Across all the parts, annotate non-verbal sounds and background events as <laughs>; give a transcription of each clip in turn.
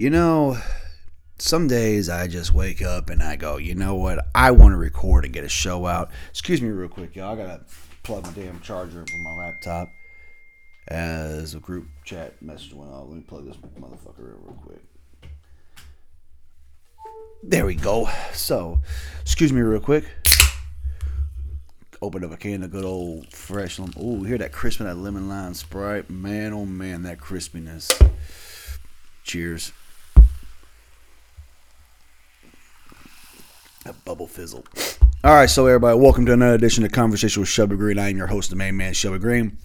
You know, some days I just wake up and I go, you know what? I want to record and get a show out. Excuse me, real quick, y'all. I gotta plug my damn charger from my laptop. As a group chat message went out, let me plug this motherfucker in real quick. There we go. So, excuse me, real quick. Open up a can of good old fresh. lemon. Ooh, hear that crisp that lemon lime sprite? Man, oh man, that crispiness. Cheers. That bubble fizzled. All right, so everybody, welcome to another edition of Conversation with Shelby Green. I am your host, the main man, Shelby Green,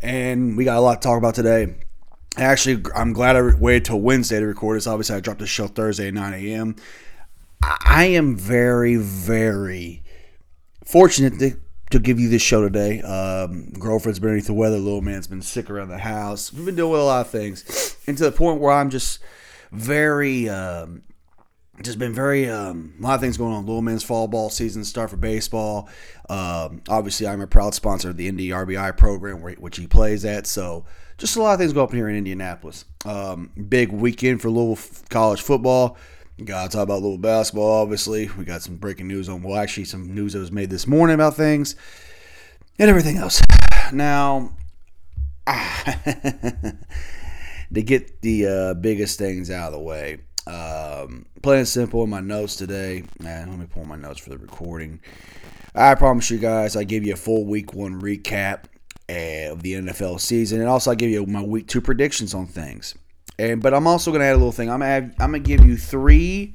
and we got a lot to talk about today. Actually, I'm glad I waited till Wednesday to record this. Obviously, I dropped the show Thursday at 9 a.m. I am very, very fortunate to, to give you this show today. Um, girlfriend's been underneath the weather. Little man's been sick around the house. We've been doing a lot of things, and to the point where I'm just very, um, just been very um, a lot of things going on. Little men's fall ball season start for baseball. Um, obviously, I'm a proud sponsor of the Indy RBI program, which he plays at. So, just a lot of things go up here in Indianapolis. Um, big weekend for Louisville college football. Got to talk about Louisville basketball. Obviously, we got some breaking news on. Well, actually, some news that was made this morning about things and everything else. Now, <laughs> to get the uh, biggest things out of the way. Um, plain and simple in my notes today. Man, let me pull my notes for the recording. I promise you guys, I give you a full week one recap of the NFL season, and also I give you my week two predictions on things. And but I'm also to add a little thing. I'm gonna have, I'm to give you three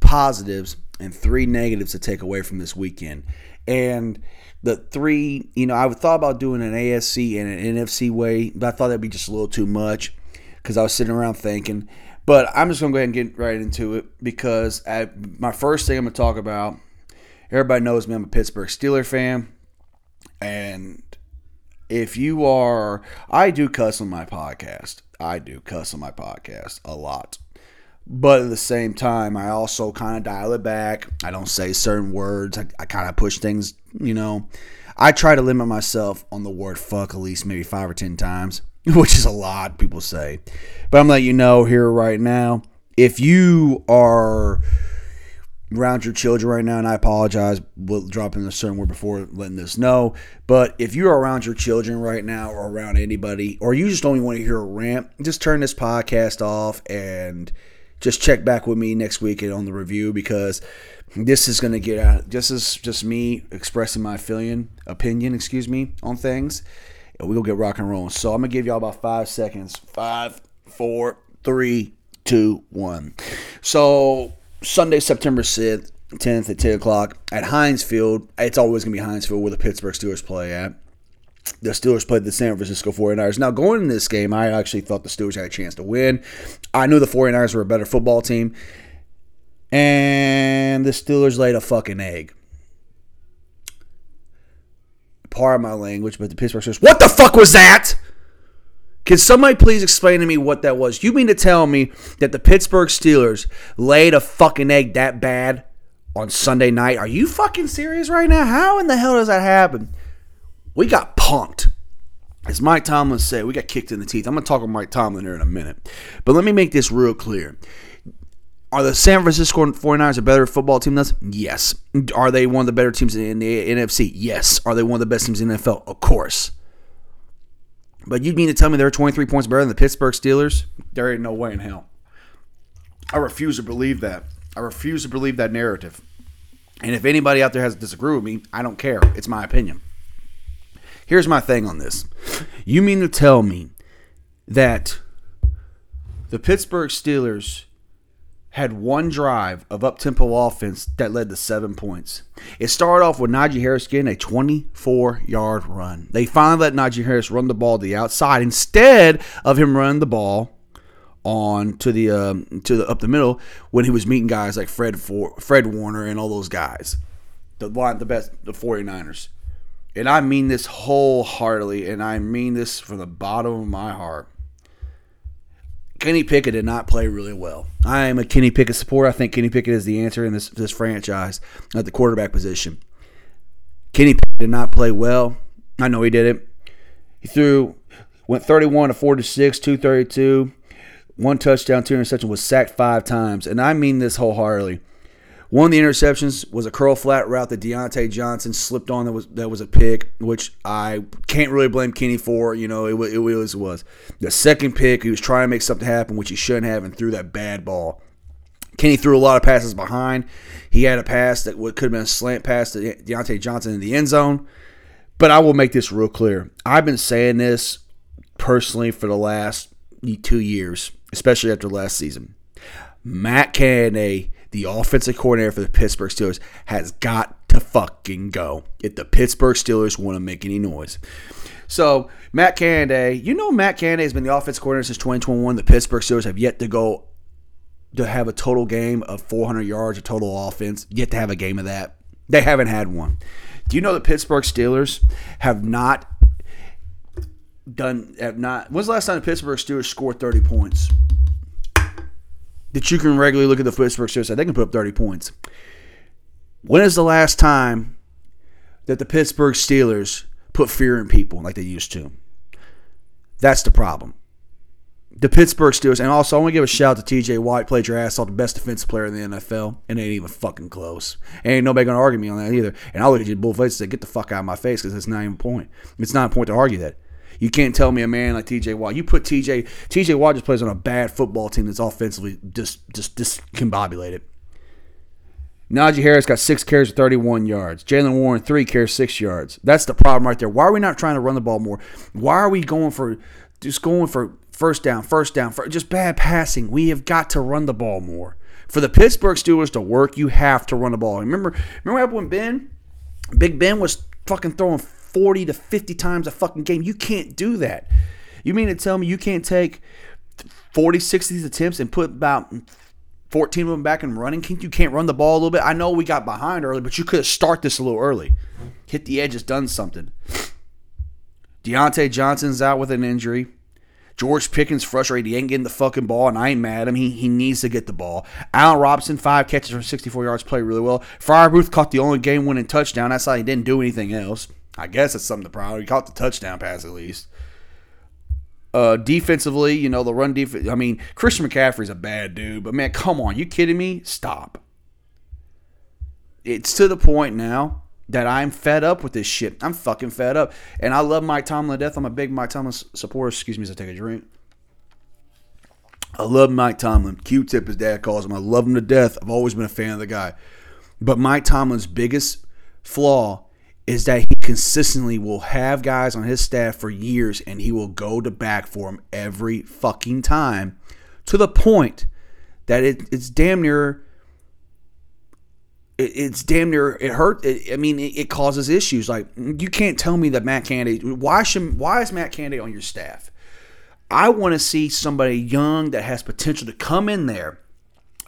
positives and three negatives to take away from this weekend. And the three, you know, I thought about doing an AFC and an NFC way, but I thought that'd be just a little too much because I was sitting around thinking. But I'm just going to go ahead and get right into it because I, my first thing I'm going to talk about, everybody knows me, I'm a Pittsburgh Steeler fan. And if you are, I do cuss on my podcast. I do cuss on my podcast a lot. But at the same time, I also kind of dial it back. I don't say certain words. I, I kind of push things, you know. I try to limit myself on the word fuck at least maybe five or ten times, <laughs> which is a lot, people say. But I'm letting you know here right now if you are around your children right now, and I apologize we'll drop in a certain word before letting this know. But if you're around your children right now, or around anybody, or you just even want to hear a rant, just turn this podcast off and just check back with me next week on the review because this is going to get out. This is just me expressing my opinion, excuse me, on things. And we'll get rock and rolling. So I'm gonna give y'all about five seconds. Five, four, three, two, one. So Sunday, September 6th, 10th at 10 o'clock at Heinz Field. It's always to be Heinz Field where the Pittsburgh Steelers play at. The Steelers played the San Francisco 49ers. Now, going in this game, I actually thought the Steelers had a chance to win. I knew the 49ers were a better football team. And the Steelers laid a fucking egg. Part of my language, but the Pittsburgh Steelers, what the fuck was that? Can somebody please explain to me what that was? You mean to tell me that the Pittsburgh Steelers laid a fucking egg that bad on Sunday night? Are you fucking serious right now? How in the hell does that happen? We got punked. As Mike Tomlin said, we got kicked in the teeth. I'm going to talk with Mike Tomlin here in a minute. But let me make this real clear. Are the San Francisco 49ers a better football team than us? Yes. Are they one of the better teams in the NFC? Yes. Are they one of the best teams in the NFL? Of course. But you mean to tell me they're 23 points better than the Pittsburgh Steelers? There ain't no way in hell. I refuse to believe that. I refuse to believe that narrative. And if anybody out there has to disagree with me, I don't care. It's my opinion. Here's my thing on this. You mean to tell me that the Pittsburgh Steelers had one drive of up tempo offense that led to seven points. It started off with Najee Harris getting a 24 yard run. They finally let Najee Harris run the ball to the outside instead of him running the ball on to the um, to the up the middle when he was meeting guys like Fred For- Fred Warner and all those guys. The line the best the 49ers. And I mean this wholeheartedly and I mean this from the bottom of my heart. Kenny Pickett did not play really well. I am a Kenny Pickett supporter. I think Kenny Pickett is the answer in this this franchise at the quarterback position. Kenny Pickett did not play well. I know he did it. He threw went 31 to 46, 232. one touchdown, two interceptions, was sacked five times. And I mean this wholeheartedly. One of the interceptions was a curl flat route that Diontae Johnson slipped on that was that was a pick, which I can't really blame Kenny for. You know, it, it was it was. The second pick, he was trying to make something happen, which he shouldn't have, and threw that bad ball. Kenny threw a lot of passes behind. He had a pass that could have been a slant pass to Diontae Johnson in the end zone. But I will make this real clear. I've been saying this personally for the last two years, especially after last season. Matt Canada, the offensive coordinator for the Pittsburgh Steelers, has got to fucking go if the Pittsburgh Steelers want to make any noise. So, Matt Canada, you know Matt Canada has been the offensive coordinator since 2021. The Pittsburgh Steelers have yet to go to have a total game of 400 yards of total offense, yet to have a game of that. They haven't had one. Do you know the Pittsburgh Steelers have not done have not when's the last time the Pittsburgh Steelers scored 30 points? That you can regularly look at the Pittsburgh Steelers they can put up 30 points. When is the last time that the Pittsburgh Steelers put fear in people like they used to? That's the problem the Pittsburgh Steelers, and also I want to give a shout out to TJ Watt, played your ass off, the best defensive player in the NFL, and ain't even fucking close. Ain't nobody gonna argue me on that either. And I'll look at you bullface and say, get the fuck out of my face because it's not even a point. It's not a point to argue that. You can't tell me a man like TJ Watt. You put TJ TJ Watt just plays on a bad football team that's offensively just just discombobulated. Najee Harris got six carries for 31 yards. Jaylen Warren, three carries, six yards. That's the problem right there. Why are we not trying to run the ball more? Why are we going for just going for first down, first down, first, just bad passing. We have got to run the ball more. For the Pittsburgh Steelers to work, you have to run the ball. Remember, remember when Ben, Big Ben was fucking throwing 40 to 50 times a fucking game? You can't do that. You mean to tell me you can't take 40, 60 attempts and put about 14 of them back and running? Can't You can't run the ball a little bit. I know we got behind early, but you could have started this a little early. Hit the edge, has done something. Diontae Johnson's out with an injury. George Pickens frustrated. He ain't getting the fucking ball, and I ain't mad at him. He, he needs to get the ball. Allen Robinson, five catches for 64 yards, played really well. Freiermuth caught the only game winning touchdown. That's why he didn't do anything else. I guess it's something to proud. He caught the touchdown pass at least. Uh, defensively, you know, the run defense. I mean, Christian McCaffrey's a bad dude, but man, come on. You kidding me? Stop. It's to the point now that I'm fed up with this shit. I'm fucking fed up. And I love Mike Tomlin to death. I'm a big Mike Tomlin supporter. Excuse me as I take a drink. I love Mike Tomlin. Q-tip, his dad calls him. I love him to death. I've always been a fan of the guy. But Mike Tomlin's biggest flaw is that he consistently will have guys on his staff for years and he will go to back for them every fucking time to the point that it, it's damn near it, it's damn near it hurt. It, I mean, it, it, causes issues. Like you can't tell me that Matt Canada Why should why is Matt Canada on your staff? I want to see somebody young that has potential to come in there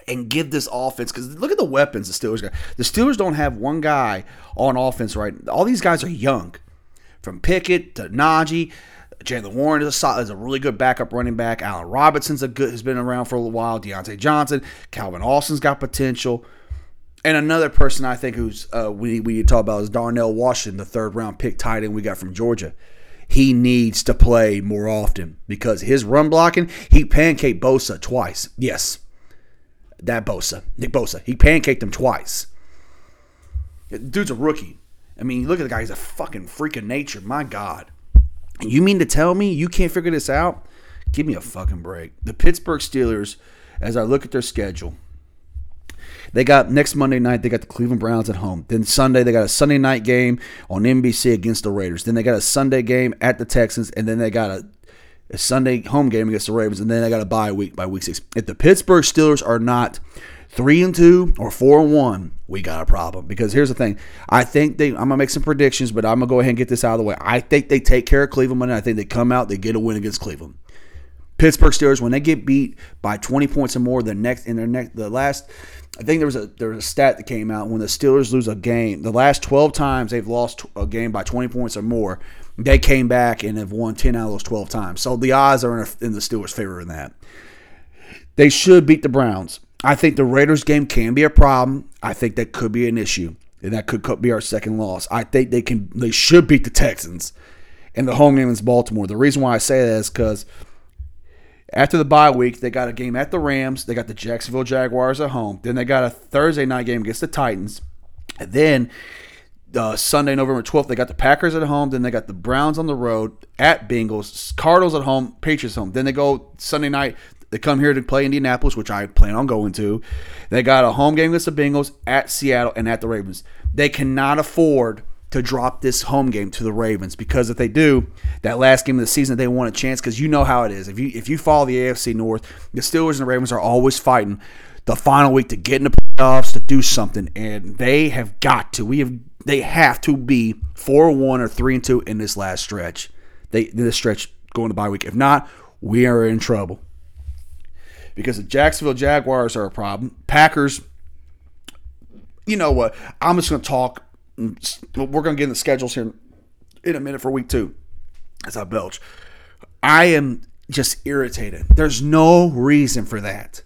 and give this offense because look at the weapons the Steelers got. The Steelers don't have one guy on offense right. All these guys are young, from Pickett to Najee. Jaylen Warren is a, is a really good backup running back. Allen Robinson's a good has been around for a while. Diontae Johnson, Calvin Austin's got potential. And another person I think who's uh, we we talk about is Darnell Washington, the third round pick tight end we got from Georgia. He needs to play more often because his run blocking, he pancaked Bosa twice. Yes, that Bosa, Nick Bosa, he pancaked him twice. Dude's a rookie. I mean, look at the guy; he's a fucking freak of nature. My God, you mean to tell me you can't figure this out? Give me a fucking break. The Pittsburgh Steelers, as I look at their schedule they got next Monday night, they got the Cleveland Browns at home. Then Sunday, they got a Sunday night game on NBC against the Raiders. Then they got a Sunday game at the Texans, and then they got a, a Sunday home game against the Ravens, and then they got a bye week by week six. If the Pittsburgh Steelers are not three and two or four and one, we got a problem. Because here's the thing: I think they. I'm gonna make some predictions, but I'm gonna go ahead and get this out of the way. I think they take care of Cleveland, and I think they come out, they get a win against Cleveland. Pittsburgh Steelers, when they get beat by 20 points or more, the next in their next the last I think there was a there was a stat that came out when the Steelers lose a game. The last 12 times they've lost a game by 20 points or more, they came back and have won 10 out of those 12 times. So the odds are in, a, in the Steelers' favor in that. They should beat the Browns. I think the Raiders game can be a problem. I think that could be an issue, and that could be our second loss. I think they can they should beat the Texans, and the home game is Baltimore. The reason why I say that is because After the bye week, they got a game at the Rams. They got the Jacksonville Jaguars at home. Then they got a Thursday night game against the Titans. And then uh, Sunday, November 12th, they got the Packers at home. Then they got the Browns on the road at Bengals, Cardinals at home, Patriots home. Then they go Sunday night. They come here to play Indianapolis, which I plan on going to. They got a home game against the Bengals at Seattle and at the Ravens. They cannot afford to drop this home game to the Ravens because if they do, that last game of the season they want a chance because you know how it is. If you if you follow the AFC North, the Steelers and the Ravens are always fighting the final week to get in the playoffs to do something, and they have got to. We have they have to be four one or three and two in this last stretch. They this stretch going to bye week. If not, we are in trouble because the Jacksonville Jaguars are a problem. Packers. You know what? I'm just going to talk mm, we're going to get in the schedules here in a minute for week two as I belch. I am just irritated. There's no reason for that.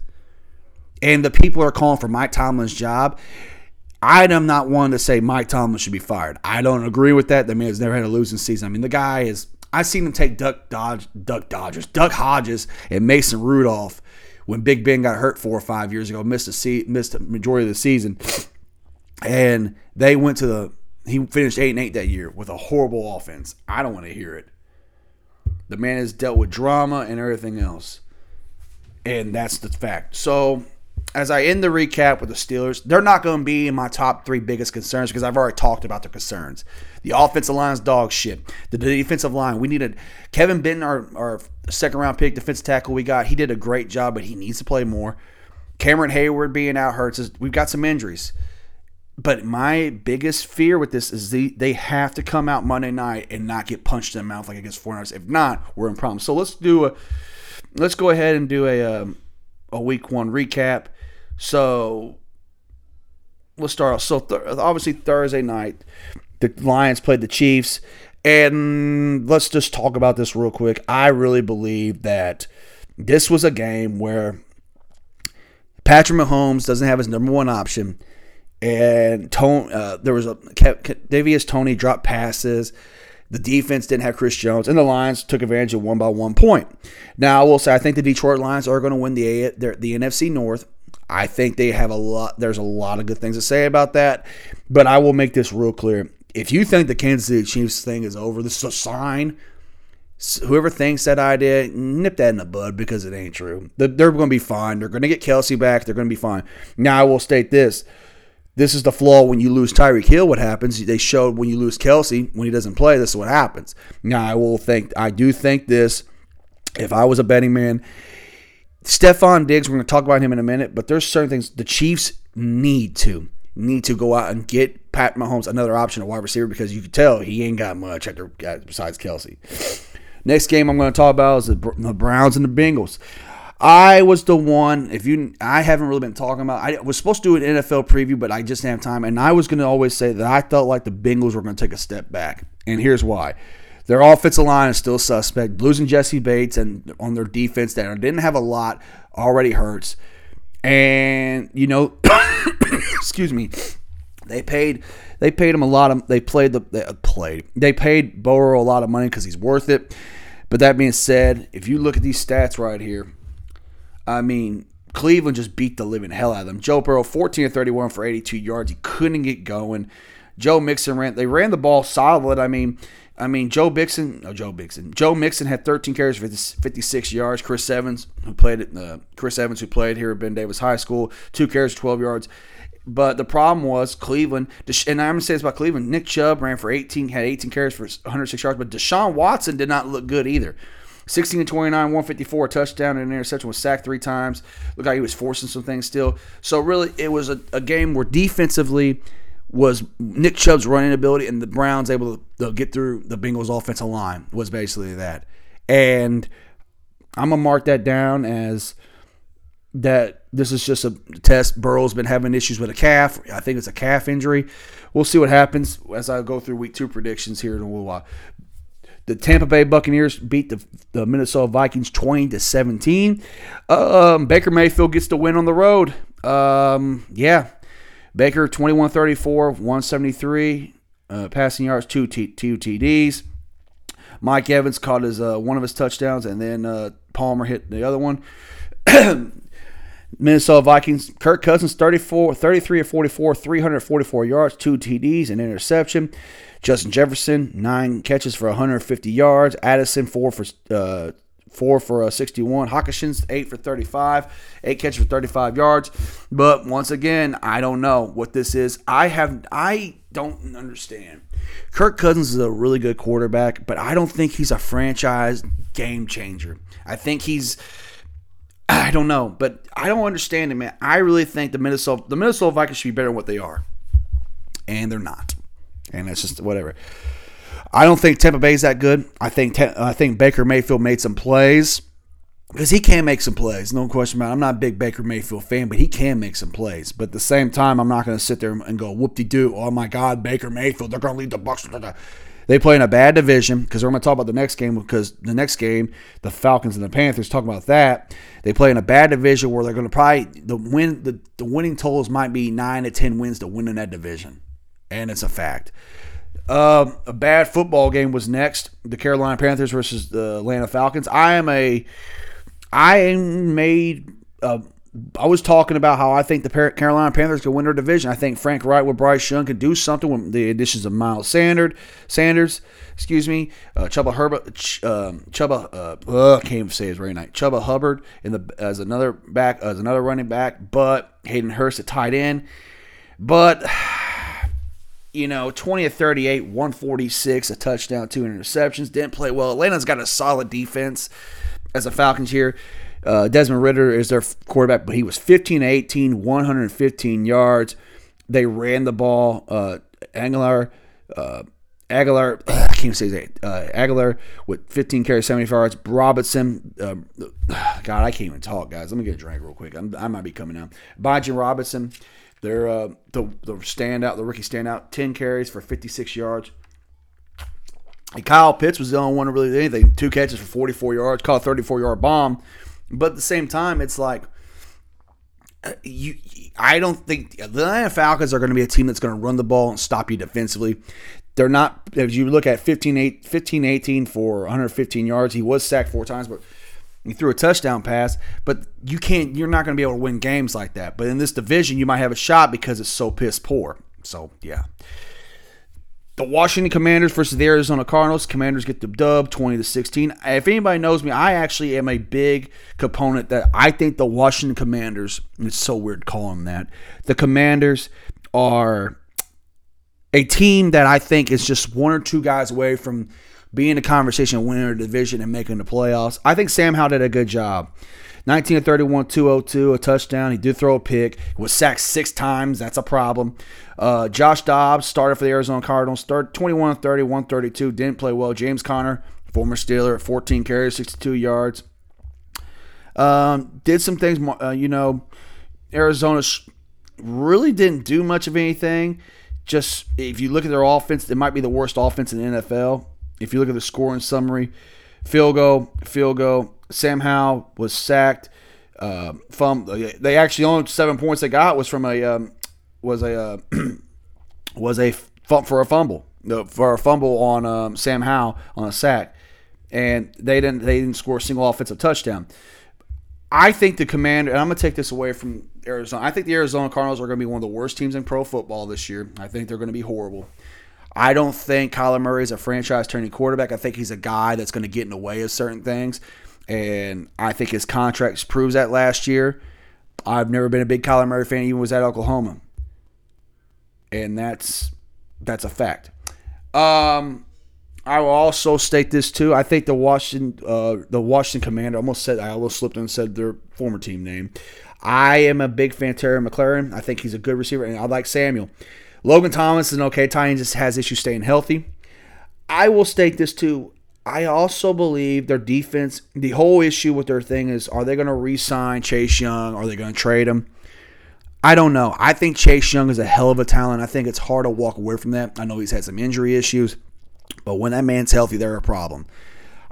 And the people are calling for Mike Tomlin's job. I am not one to say Mike Tomlin should be fired. I don't agree with that. The man has never had a losing season. I mean, the guy is. I've seen him take Duck Dodge, Duck Dodgers, Duck Hodges, and Mason Rudolph when Big Ben got hurt four or five years ago, missed a se- missed a majority of the season and they went to the. He finished eight and eight that year with a horrible offense. I don't want to hear it. The man has dealt with drama and everything else, and that's the fact. So, as I end the recap with the Steelers, they're not going to be in my top three biggest concerns because I've already talked about their concerns. The offensive line's dog shit. The defensive line, we needed Kevin Benton, our, our second round pick defensive tackle we got. He did a great job, but he needs to play more. Cameron Heyward being out hurts us. We've got some injuries. But my biggest fear with this is the, they have to come out Monday night and not get punched in the mouth like against 49ers. If not, we're in problems. So let's do a let's go ahead and do a um, a week one recap. So let's start off. So th- obviously Thursday night, the Lions played the Chiefs, and let's just talk about this real quick. I really believe that this was a game where Patrick Mahomes doesn't have his number one option and Tone, uh, there was a Davius Toney dropped passes. The defense didn't have Chris Jones, and the Lions took advantage of one by one point. Now, I will say I think the Detroit Lions are going to win the the, the NFC North. I think they have a lot. There's a lot of good things to say about that, but I will make this real clear. If you think the Kansas City Chiefs thing is over, this is a sign. Whoever thinks that idea, nip that in the bud because it ain't true. They're going to be fine. They're going to get Kelce back. They're going to be fine. Now, I will state this this is the flaw when you lose Tyreek Hill. What happens? They showed when you lose Kelce when he doesn't play. This is what happens. Now I will think. I do think this. If I was a betting man, Stefon Diggs. We're going to talk about him in a minute, but there's certain things the Chiefs need to need to go out and get Pat Mahomes another option at wide receiver because you can tell he ain't got much after besides Kelce. Next game I'm going to talk about is the Browns and the Bengals. I was the one. If you, I haven't really been talking about. I was supposed to do an NFL preview, but I just didn't have time. And I was going to always say that I felt like the Bengals were going to take a step back, and here's why: their offensive line is still suspect. Losing Jessie Bates and on their defense that didn't have a lot already hurts. And you know, <coughs> excuse me, they paid they paid him a lot of they played the they uh, played they paid Burrow a lot of money because he's worth it. But that being said, if you look at these stats right here, I mean, Cleveland just beat the living hell out of them. Joe Burrow, 14 of 31 for 82 yards. He couldn't get going. Joe Mixon ran. They ran the ball solid. I mean, I mean, Joe Mixon, no, Joe Mixon. Joe Mixon had 13 carries for 56 yards. Chris Evans, who played at uh, Chris Evans, who played here at Ben Davis High School, two carries, 12 yards. But the problem was Cleveland, and I'm to say this about Cleveland. Nick Chubb ran for 18, had 18 carries for 106 yards, but Deshaun Watson did not look good either. 16 to 29, 154, touchdown and an interception, was sacked three times. Looked like he was forcing some things still. So really, it was a, a game where defensively was Nick Chubb's running ability and the Browns able to, get through the Bengals offensive line was basically that. And I'm gonna mark that down as that this is just a test. Burrow's been having issues with a calf. I think it's a calf injury. We'll see what happens as I go through week two predictions here in a little while. The Tampa Bay Buccaneers beat the, the Minnesota Vikings 20 to 17. Um, Baker Mayfield gets the win on the road. Um, yeah. Baker 21 34, 173 uh, passing yards, two, t- two TDs. Mike Evans caught his uh, one of his touchdowns, and then uh, Palmer hit the other one. <clears throat> Minnesota Vikings, Kirk Cousins, 34, 33 or 44, 344 yards, two TDs, an interception. Justin Jefferson, nine catches for 150 yards. Addison, four for uh, four for uh, 61. Hockenson's eight for 35, eight catches for 35 yards. But once again, I don't know what this is. I have I don't understand. Kirk Cousins is a really good quarterback, but I don't think he's a franchise game changer. I think he's I don't know, but I don't understand it, man. I really think the Minnesota the Minnesota Vikings should be better than what they are, and they're not. And that's just whatever. I don't think Tampa Bay is that good. I think I think Baker Mayfield made some plays because he can make some plays, no question about it. I'm not a big Baker Mayfield fan, but he can make some plays. But at the same time, I'm not going to sit there and go whoop de doo. Oh my God, Baker Mayfield, they're going to lead the Bucks. They play in a bad division because we're going to talk about the next game because the next game, the Falcons and the Panthers, talk about that. They play in a bad division where they're going to probably the win the, the winning totals might be nine to ten wins to win in that division, and it's a fact. Uh, a bad football game was next. The Carolina Panthers versus the Atlanta Falcons. I am a, I am made uh, I was talking about how I think the Carolina Panthers can win their division. I think Frank Reich with Bryce Young can do something with the additions of Miles Sanders, Sanders, excuse me, uh, Chuba Herbert, Ch- um, Chuba, uh, uh, can't even say his right night. Chuba Hubbard in the as another back as another running back, but Hayden Hurst at tight end, but. You know, 20 of 38, 146, a touchdown, two interceptions. Didn't play well. Atlanta's got a solid defense as a Falcons here. Uh, Desmond Ridder is their quarterback, but he was 15 18, 115 yards. They ran the ball. Uh, Aguilar, uh, Aguilar, <sighs> I can't say that. Uh, Aguilar with 15 carries, 70 yards. Robinson, uh, <sighs> God, I can't even talk, guys. Let me get a drink real quick. I'm, i might be coming out. Bijan Robinson, they're uh, the the standout, the rookie standout, 10 carries for 56 yards. And Kyle Pitts was the only one to really do anything. Two catches for 44 yards, caught a 34 yard bomb. But at the same time, it's like uh, you. I don't think the Atlanta Falcons are going to be a team that's going to run the ball and stop you defensively. They're not. If you look at 15, 8, 15 18 for 115 yards, he was sacked four times, but he threw a touchdown pass. But you can't. You're not going to be able to win games like that. But in this division, you might have a shot because it's so piss poor. So yeah the Washington Commanders versus the Arizona Cardinals. Commanders get the dub 20 to 16. If anybody knows me, I actually am a big component that I think the Washington Commanders, it's so weird calling that. The Commanders are a team that I think is just one or two guys away from being a conversation winning a division and making the playoffs. I think Sam Howell did a good job. 19 of 31, 202, a touchdown. He did throw a pick. Was sacked six times. That's a problem. Uh, Josh Dobbs started for the Arizona Cardinals. Started 21 of 30, 132. Didn't play well. James Conner, former Steeler, 14 carries, 62 yards. Um, did some things, uh, you know, Arizona really didn't do much of anything. Just if you look at their offense, it might be the worst offense in the NFL. If you look at the scoring summary, field goal, field goal, Sam Howell was sacked. Uh, from they actually only seven points they got was from a um, was a uh, <clears throat> was a for a fumble no, for a fumble on um, Sam Howell on a sack, and they didn't they didn't score a single offensive touchdown. I think the commander, and I'm going to take this away from Arizona. I think the Arizona Cardinals are going to be one of the worst teams in pro football this year. I think they're going to be horrible. I don't think Kyler Murray is a franchise turning quarterback. I think he's a guy that's going to get in the way of certain things and I think his contract proves that last year. I've never been a big Kyler Murray fan, even was at Oklahoma, and that's that's a fact. Um, I will also state this too. I think the Washington uh, the Washington Commander almost said I almost slipped and said their former team name. I am a big fan of Terry McLaurin. I think he's a good receiver, and I like Samuel. Logan Thomas is an okay tight end, just has issues staying healthy. I will state this too. I also believe their defense, the whole issue with their thing is are they going to re sign Chase Young? Are they going to trade him? I don't know. I think Chase Young is a hell of a talent. I think it's hard to walk away from that. I know he's had some injury issues, but when that man's healthy, they're a problem.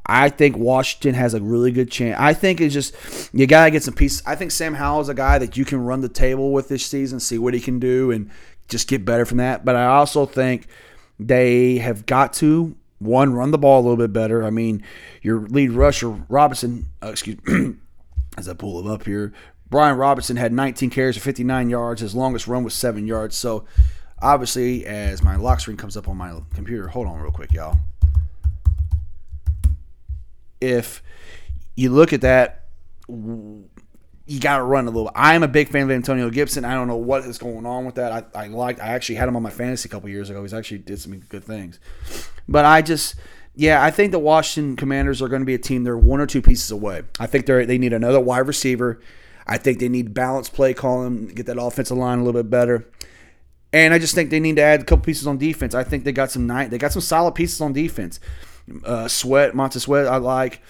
I think Washington has a really good chance. I think it's just you gotta get some pieces. I think Sam Howell is a guy that you can run the table with this season, see what he can do, and just get better from that. But I also think they have got to one, run the ball a little bit better. I mean, your lead rusher Robinson, uh, excuse, <clears throat> as I pull him up here, Brian Robinson had 19 carries for 59 yards. His longest run was seven yards. So, obviously, as my lock screen comes up on my computer, hold on real quick, y'all. If you look at that, you got to run a little. I am a big fan of Antonio Gibson. I don't know what is going on with that. I, I liked. I actually had him on my fantasy a couple years ago. He's actually did some good things, but I just. Yeah, I think the Washington Commanders are going to be a team. They're one or two pieces away. I think they they need another wide receiver. I think they need balanced play calling, get that offensive line a little bit better. And I just think they need to add a couple pieces on defense. I think they got some night, they got some solid pieces on defense. Uh, Sweat, Montez Sweat, I like.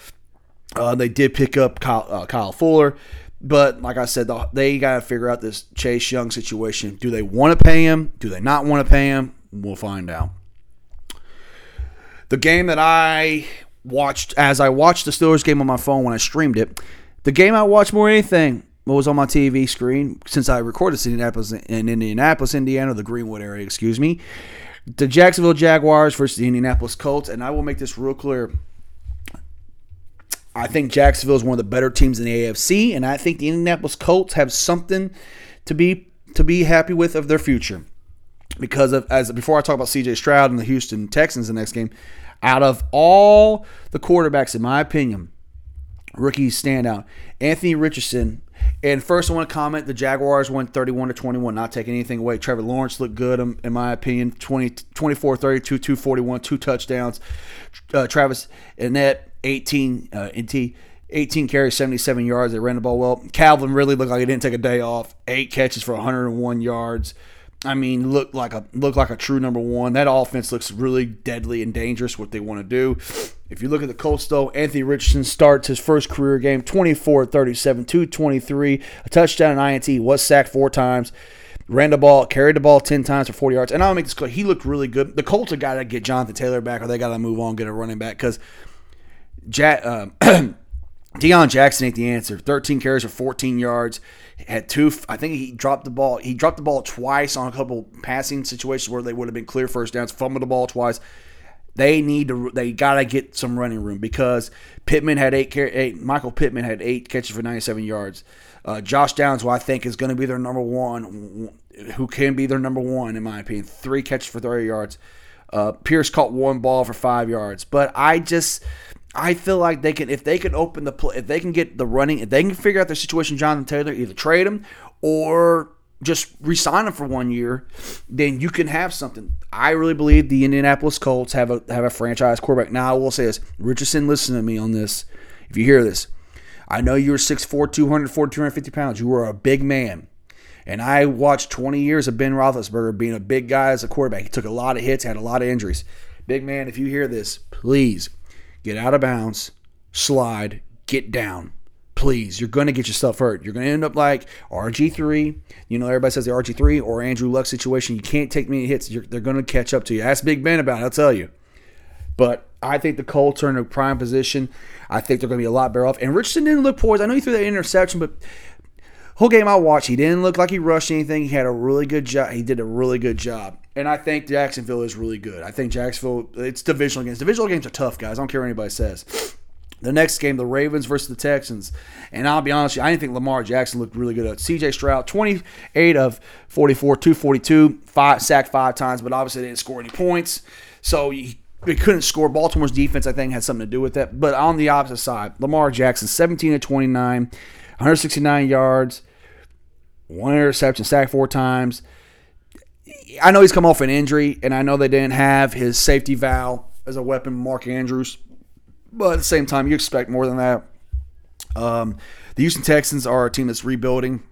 Uh, they did pick up Kyle, uh, Kyle Fuller. But like I said, they got to figure out this Chase Young situation. Do they want to pay him? Do they not want to pay him? We'll find out. The game that I watched as I watched the Steelers game on my phone when I streamed it, the game I watched more than anything was on my TV screen since I recorded Indianapolis, in Indianapolis, Indiana, the Greenwood area, excuse me. The Jacksonville Jaguars versus the Indianapolis Colts, and I will make this real clear. I think Jacksonville is one of the better teams in the AFC, and I think the Indianapolis Colts have something to be to be happy with of their future. Because of as before I talk about CJ Stroud and the Houston Texans the next game, out of all the quarterbacks, in my opinion, rookie standout, Anthony Richardson. And first, I want to comment: the Jaguars went 31 to 21, not taking anything away. Trevor Lawrence looked good, um, in my opinion. 20, 24, 32, 241, two touchdowns. Uh, Travis Annette 18 uh, NT. 18 carries, 77 yards. They ran the ball well. Calvin Ridley looked like he didn't take a day off. Eight catches for 101 yards. I mean, looked like a looked like a true number one. That offense looks really deadly and dangerous. What they want to do. If you look at the Colts, though, Anthony Richardson starts his first career game 24 37, 223, a touchdown, an INT, was sacked four times, ran the ball, carried the ball 10 times for 40 yards. And I'll make this clear. He looked really good. The Colts have got to get Jonathan Taylor back or they got to move on, get a running back because Jack, uh, Deon Jackson ain't the answer. 13 carries for 14 yards. Had two. I think he dropped the ball. He dropped the ball twice on a couple passing situations where they would have been clear first downs. Fumbled the ball twice. They need to. They gotta get some running room because Pittman had eight. eight Michael Pittman had eight catches for 97 yards. Uh, Josh Downs, who I think is going to be their number one, who can be their number one in my opinion, three catches for 30 yards. Uh, Pierce caught one ball for five yards, but I just I feel like they can if they can open the if they can get the running, if they can figure out their situation, Jonathan Taylor, either trade him or just resign him for one year, then you can have something. I really believe the Indianapolis Colts have a have a franchise quarterback. Now I will say this, Richardson, listen to me on this. If you hear this, I know you're 6'4", 240, 250 pounds. You are a big man. And I watched 20 years of Ben Roethlisberger being a big guy as a quarterback. He took a lot of hits, had a lot of injuries. Big man, if you hear this, please get out of bounds, slide, get down. Please, you're going to get yourself hurt. You're going to end up like RG3. You know, everybody says the RG3 or Andrew Luck situation. You can't take many hits. You're, they're going to catch up to you. Ask Big Ben about it, I'll tell you. But I think the Colts are in a prime position. I think they're going to be a lot better off. And Richardson didn't look poised. I know he threw that interception, but whole game I watched, he didn't look like he rushed anything. He had a really good job. He did a really good job. And I think Jacksonville is really good. I think Jacksonville, it's divisional games. Divisional games are tough, guys. I don't care what anybody says. The next game, the Ravens versus the Texans. And I'll be honest, you, I didn't think Lamar Jackson looked really good. Uh, At CJ Stroud, 28 of 44, 242, five, sacked five times, but obviously they didn't score any points. So he, he couldn't score. Baltimore's defense, I think, had something to do with that. But on the opposite side, Lamar Jackson, 17 of 29, 169 yards, one interception, sacked four times. I know he's come off an injury, and I know they didn't have his safety valve as a weapon, Mark Andrews. But at the same time, you expect more than that. Um, the Houston Texans are a team that's rebuilding.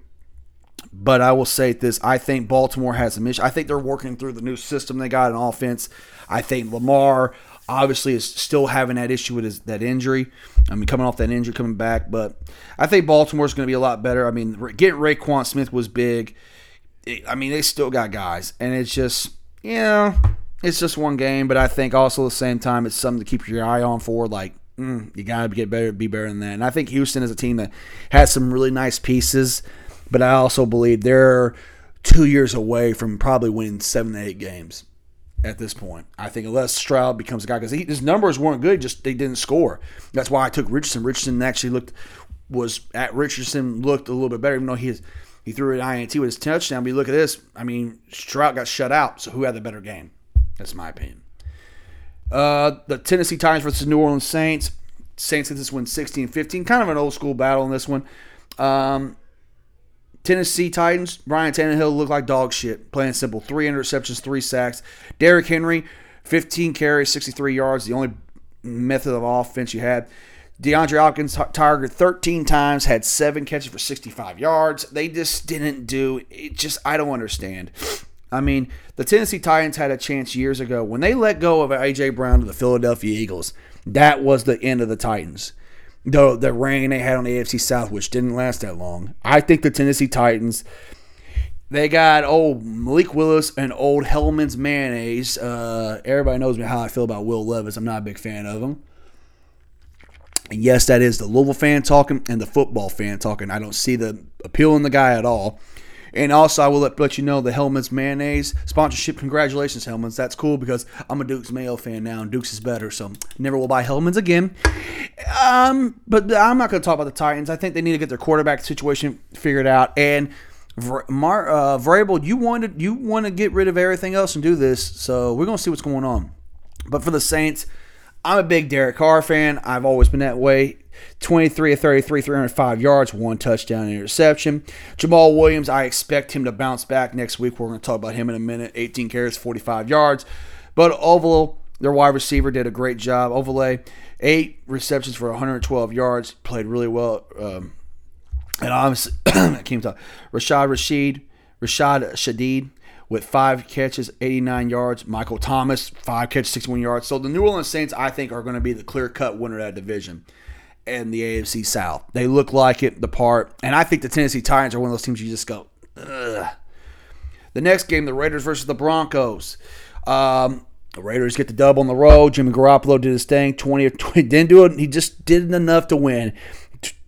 But I will say this: I think Baltimore has a mission. I think they're working through the new system they got in offense. I think Lamar obviously is still having that issue with his, that injury. I mean, coming off that injury, coming back. But I think Baltimore's going to be a lot better. I mean, getting Roquan Smith was big. I mean, they still got guys, and it's just yeah, it's just one game. But I think also at the same time, it's something to keep your eye on for. Like mm, you got to get better, be better than that. And I think Houston is a team that has some really nice pieces, but I also believe they're two years away from probably winning seven to eight games. at this point. I think unless Stroud becomes a guy because his numbers weren't good, just they didn't score. That's why I took Richardson. Richardson actually looked was at Richardson looked a little bit better, even though he he threw an INT with his touchdown. But you look at this, I mean, Stroud got shut out. So who had the better game? That's my opinion. Uh, the Tennessee Titans versus New Orleans Saints. Saints get this win 16-15. Kind of an old school battle in this one. Um, Tennessee Titans, Brian Tannehill looked like dog shit. Playing simple. Three interceptions, three sacks. Derrick Henry, 15 carries, 63 yards. The only method of offense you had. DeAndre Hopkins targeted 13 times, had seven catches for 65 yards. They just didn't do it. Just I don't understand. I mean, the Tennessee Titans had a chance years ago when they let go of AJ Brown to the Philadelphia Eagles. That was the end of the Titans. The the reign they had on the AFC South, which didn't last that long. I think the Tennessee Titans. They got old Malik Willis and old Hellmann's mayonnaise. Uh, everybody knows me how I feel about Will Levis. I'm not a big fan of him. And yes, that is the Louisville fan talking and the football fan talking. I don't see the appeal in the guy at all. And also, I will let, let you know the Hellmann's mayonnaise sponsorship. Congratulations, Hellmann's. That's cool because I'm a Duke's Mayo fan now, and Duke's is better, so never will buy Hellmann's again. Um, but I'm not going to talk about the Titans. I think they need to get their quarterback situation figured out. And Mar, uh, Vrabel, you wanted you want to get rid of everything else and do this, so we're going to see what's going on. But for the Saints, I'm a big Derek Carr fan. I've always been that way. 23 of 33, 305 yards, one touchdown interception. Jamaal Williams, I expect him to bounce back next week. We're going to talk about him in a minute. 18 carries, 45 yards. But Ovalo, their wide receiver, did a great job. Overlay, eight receptions for 112 yards, played really well. Um, and obviously, <clears throat> I can't talk. Rashad Rashid, Rashad Shadid, with five catches, 89 yards. Michael Thomas, five catches, 61 yards. So the New Orleans Saints, I think, are going to be the clear cut winner of that division and the AFC South. They look like it, the part. And I think the Tennessee Titans are one of those teams you just go, ugh. The next game, the Raiders versus the Broncos. Um, the Raiders get the dub on the road. Jimmy Garoppolo did his thing. 20 or 20, <laughs> didn't do it. He just didn't enough to win.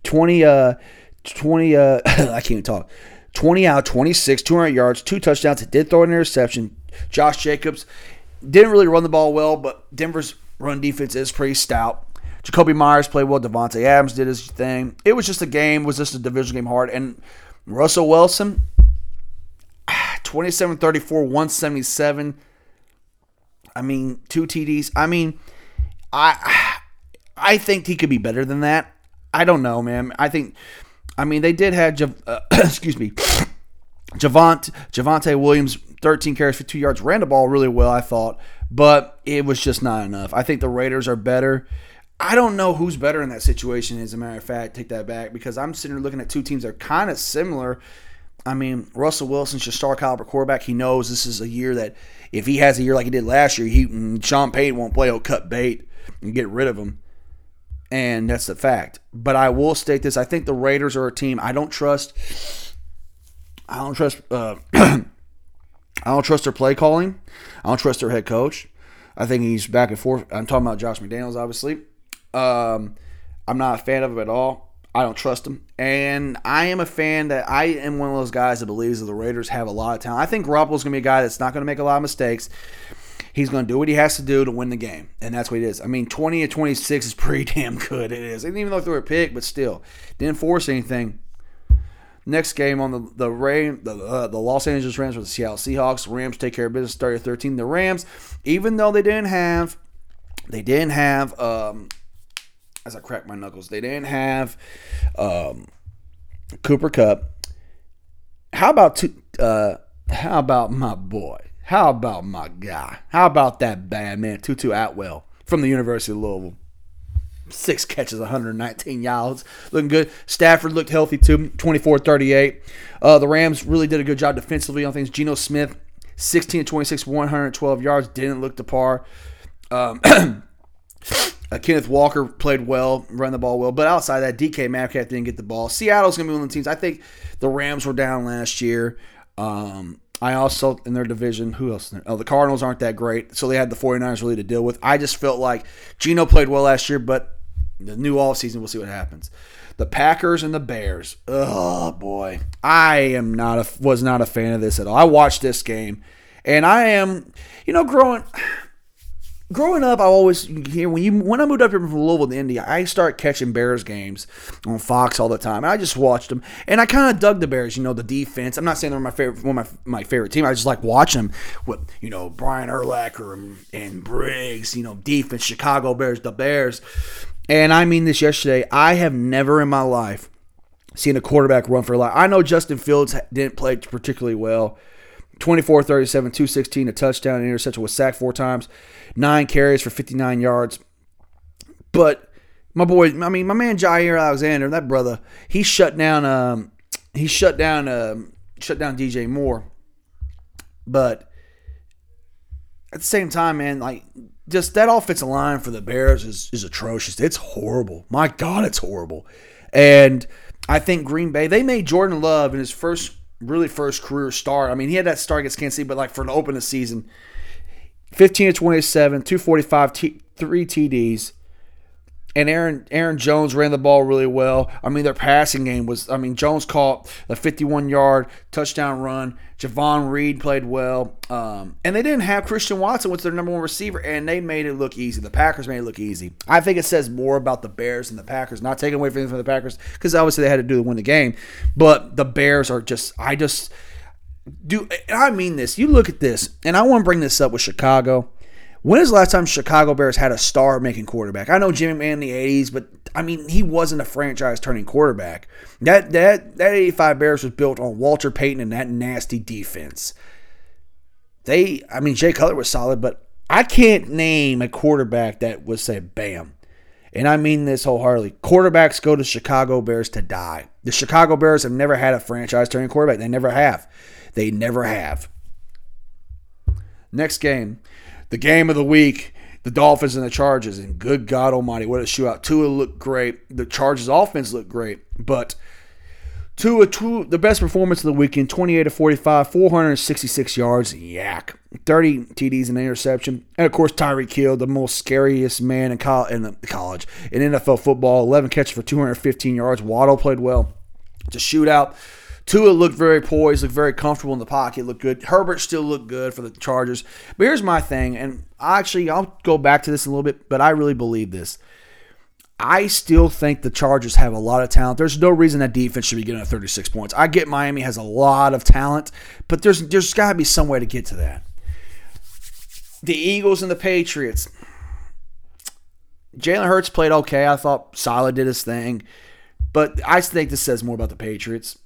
20, uh, 20, uh, <laughs> I can't even talk. 20 out, 26, 200 yards, two touchdowns. He did throw an interception. Josh Jacobs didn't really run the ball well, but Denver's run defense is pretty stout. Jakobi Meyers played well. Davante Adams did his thing. It was just a game. Was just a division game hard. And Russell Wilson, <sighs> 27 34, 177. I mean, two TDs. I mean, I <sighs> I think he could be better than that. I don't know, man. I think, I mean, they did have, uh, <coughs> excuse me, Javant, Javonte Williams, 13 carries for two yards, ran the ball really well, I thought, but it was just not enough. I think the Raiders are better. I don't know who's better in that situation. As a matter of fact, take that back because I'm sitting here looking at two teams that are kind of similar. I mean, Russell Wilson's your star caliber quarterback. He knows this is a year that if he has a year like he did last year, he mm, Sean Payton won't play. He'll cut bait and get rid of him, and that's the fact. But I will state this: I think the Raiders are a team I don't trust. I don't trust. Uh, <clears throat> I don't trust their play calling. I don't trust their head coach. I think he's back and forth. I'm talking about Josh McDaniels, obviously. Um, I'm not a fan of him at all. I don't trust him. And I am a fan that I am one of those guys that believes that the Raiders have a lot of talent. I think Garoppolo's going to be a guy that's not going to make a lot of mistakes. He's going to do what he has to do to win the game. And that's what it is. I mean, 20 to 26 is pretty <laughs> damn good. It is. And even though they threw a pick, but still, didn't force anything. Next game on the the Ram, the, uh, the Los Angeles Rams with the Seattle Seahawks. Rams take care of business, 30 13. The Rams, even though they didn't have, they didn't have um, as I crack my knuckles. They didn't have um, Cooper Kupp. How about two, uh, how about my boy? How about my guy? How about that bad man Tutu Atwell from the University of Louisville? Six catches, 119 yards. Looking good. Stafford looked healthy too, 24 38. Uh, the Rams really did a good job defensively on things. Geno Smith, 16 26, 112 yards. Didn't look to par. Um, <clears throat> Uh, Kenneth Walker played well, ran the ball well, but outside that, DK Metcalf didn't get the ball. Seattle's going to be one of the teams. I think the Rams were down last year. Um, I also, in their division, who else? Oh, the Cardinals aren't that great, so they had the 49ers really to deal with. I just felt like Geno played well last year, but the new offseason, we'll see what happens. The Packers and the Bears. Oh, boy. I am not a, was not a fan of this at all. I watched this game, And I am, you know, growing growing up, I always hear when you when I moved up here from Louisville to India, I start catching Bears games on Fox all the time, and I just watched them, and I kind of dug the Bears. You know, the defense. I'm not saying they're my favorite, one of my, my favorite team. I just like watching them with you know Brian Urlacher and, Briggs. You know, defense, Chicago Bears, the Bears. And I mean this yesterday. I have never in my life seen a quarterback run for a lot. I know Justin Fields didn't play particularly well. 24 37, 216, a touchdown, an interception, was sacked four times, nine carries for 59 yards. But my boy, I mean, my man Jaire Alexander, that brother, he shut down, um, he shut down, um, shut down DJ Moore. But at the same time, man, like just that offensive line for the Bears is, is atrocious. It's horrible. My God, it's horrible. And I think Green Bay, they made Jordan Love in his first really first career start. I mean, he had that start against Kansas City, but like for an open the season, 15 to 27, 245, t- three TDs. And Aaron Aaron Jones ran the ball really well. I mean, their passing game was. I mean, Jones caught a 51 yard touchdown run. Jayden Reed played well, um, and they didn't have Christian Watson, which their number one receiver, and they made it look easy. The Packers made it look easy. I think it says more about the Bears and the Packers. Not taking away from the Packers because obviously they had to do to win the game, but the Bears are just. I just do. I mean this. You look at this, and I want to bring this up with Chicago. When is the last time Chicago Bears had a star making quarterback? I know Jimmy Man in the 80s, but I mean he wasn't a franchise turning quarterback. That that that 85 Bears was built on Walter Payton and that nasty defense. They I mean Jay Cutler was solid, but I can't name a quarterback that would say bam. And I mean this wholeheartedly. Quarterbacks go to Chicago Bears to die. The Chicago Bears have never had a franchise turning quarterback. They never have. They never have. Next game the game of the week, the Dolphins and the Chargers. And good God Almighty, what a shootout! Tua looked great. The Chargers offense looked great, but Tua, Tua the best performance of the weekend: 28 to 45, 466 yards, yak, 30 TDs and interception, and of course Tyreek Hill, the most scariest man in, college, in college in NFL football, 11 catches for 215 yards. Waddle played well. It's a shootout. Tua looked very poised, looked very comfortable in the pocket, looked good. Herbert still looked good for the Chargers. But here's my thing, and I actually, I'll go back to this a little bit, but I really believe this. I still think the Chargers have a lot of talent. There's no reason that defense should be getting 36 points. I get Miami has a lot of talent, but there's there's got to be some way to get to that. The Eagles and the Patriots. Jalen Hurts played okay. I thought Solid did his thing, but I think this says more about the Patriots.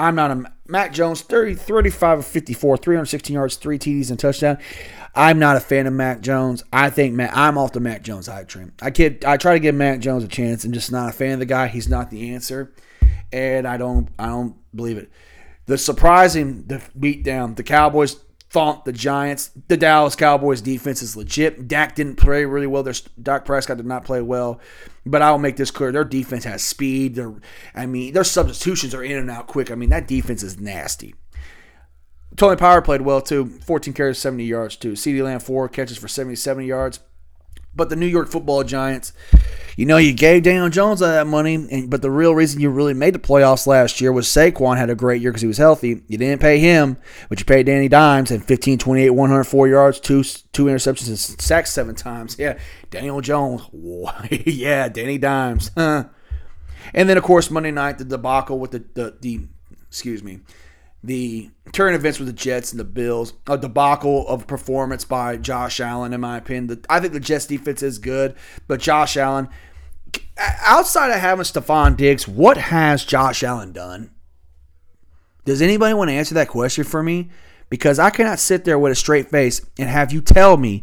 I'm not a Mac Jones, 30, 35 of 54, 316 yards, three TDs and touchdown. I'm not a fan of Mac Jones. I think Mac, I'm off the Mac Jones hype train. I kid, I try to give Mac Jones a chance. I'm just not a fan of the guy. He's not the answer, and I don't I don't believe it. The surprising the beatdown, the Cowboys thumped the Giants. The Dallas Cowboys defense is legit. Dak didn't play really well. Their Dak Prescott did not play well. But I will make this clear: their defense has speed. Their, I mean, their substitutions are in and out quick. I mean, that defense is nasty. Tony Pollard played well too. 14 carries, 70 yards too. CeeDee Lamb four catches for 70, 70 yards. But the New York Football Giants, you know, you gave Daniel Jones all that money, and, but the real reason you really made the playoffs last year was Saquon had a great year because he was healthy. You didn't pay him, but you paid Danny Dimes and 15, 28, 104 yards, two two interceptions, and sacks seven times. Yeah, Daniel Jones. <laughs> yeah, Danny Dimes. and then, of course, Monday night, the debacle with the, the, the excuse me, the turn events with the Jets and the Bills, a debacle of performance by Josh Allen, in my opinion. The, I think the Jets defense is good, but Josh Allen, outside of having Stefon Diggs, what has Josh Allen done? Does anybody want to answer that question for me? Because I cannot sit there with a straight face and have you tell me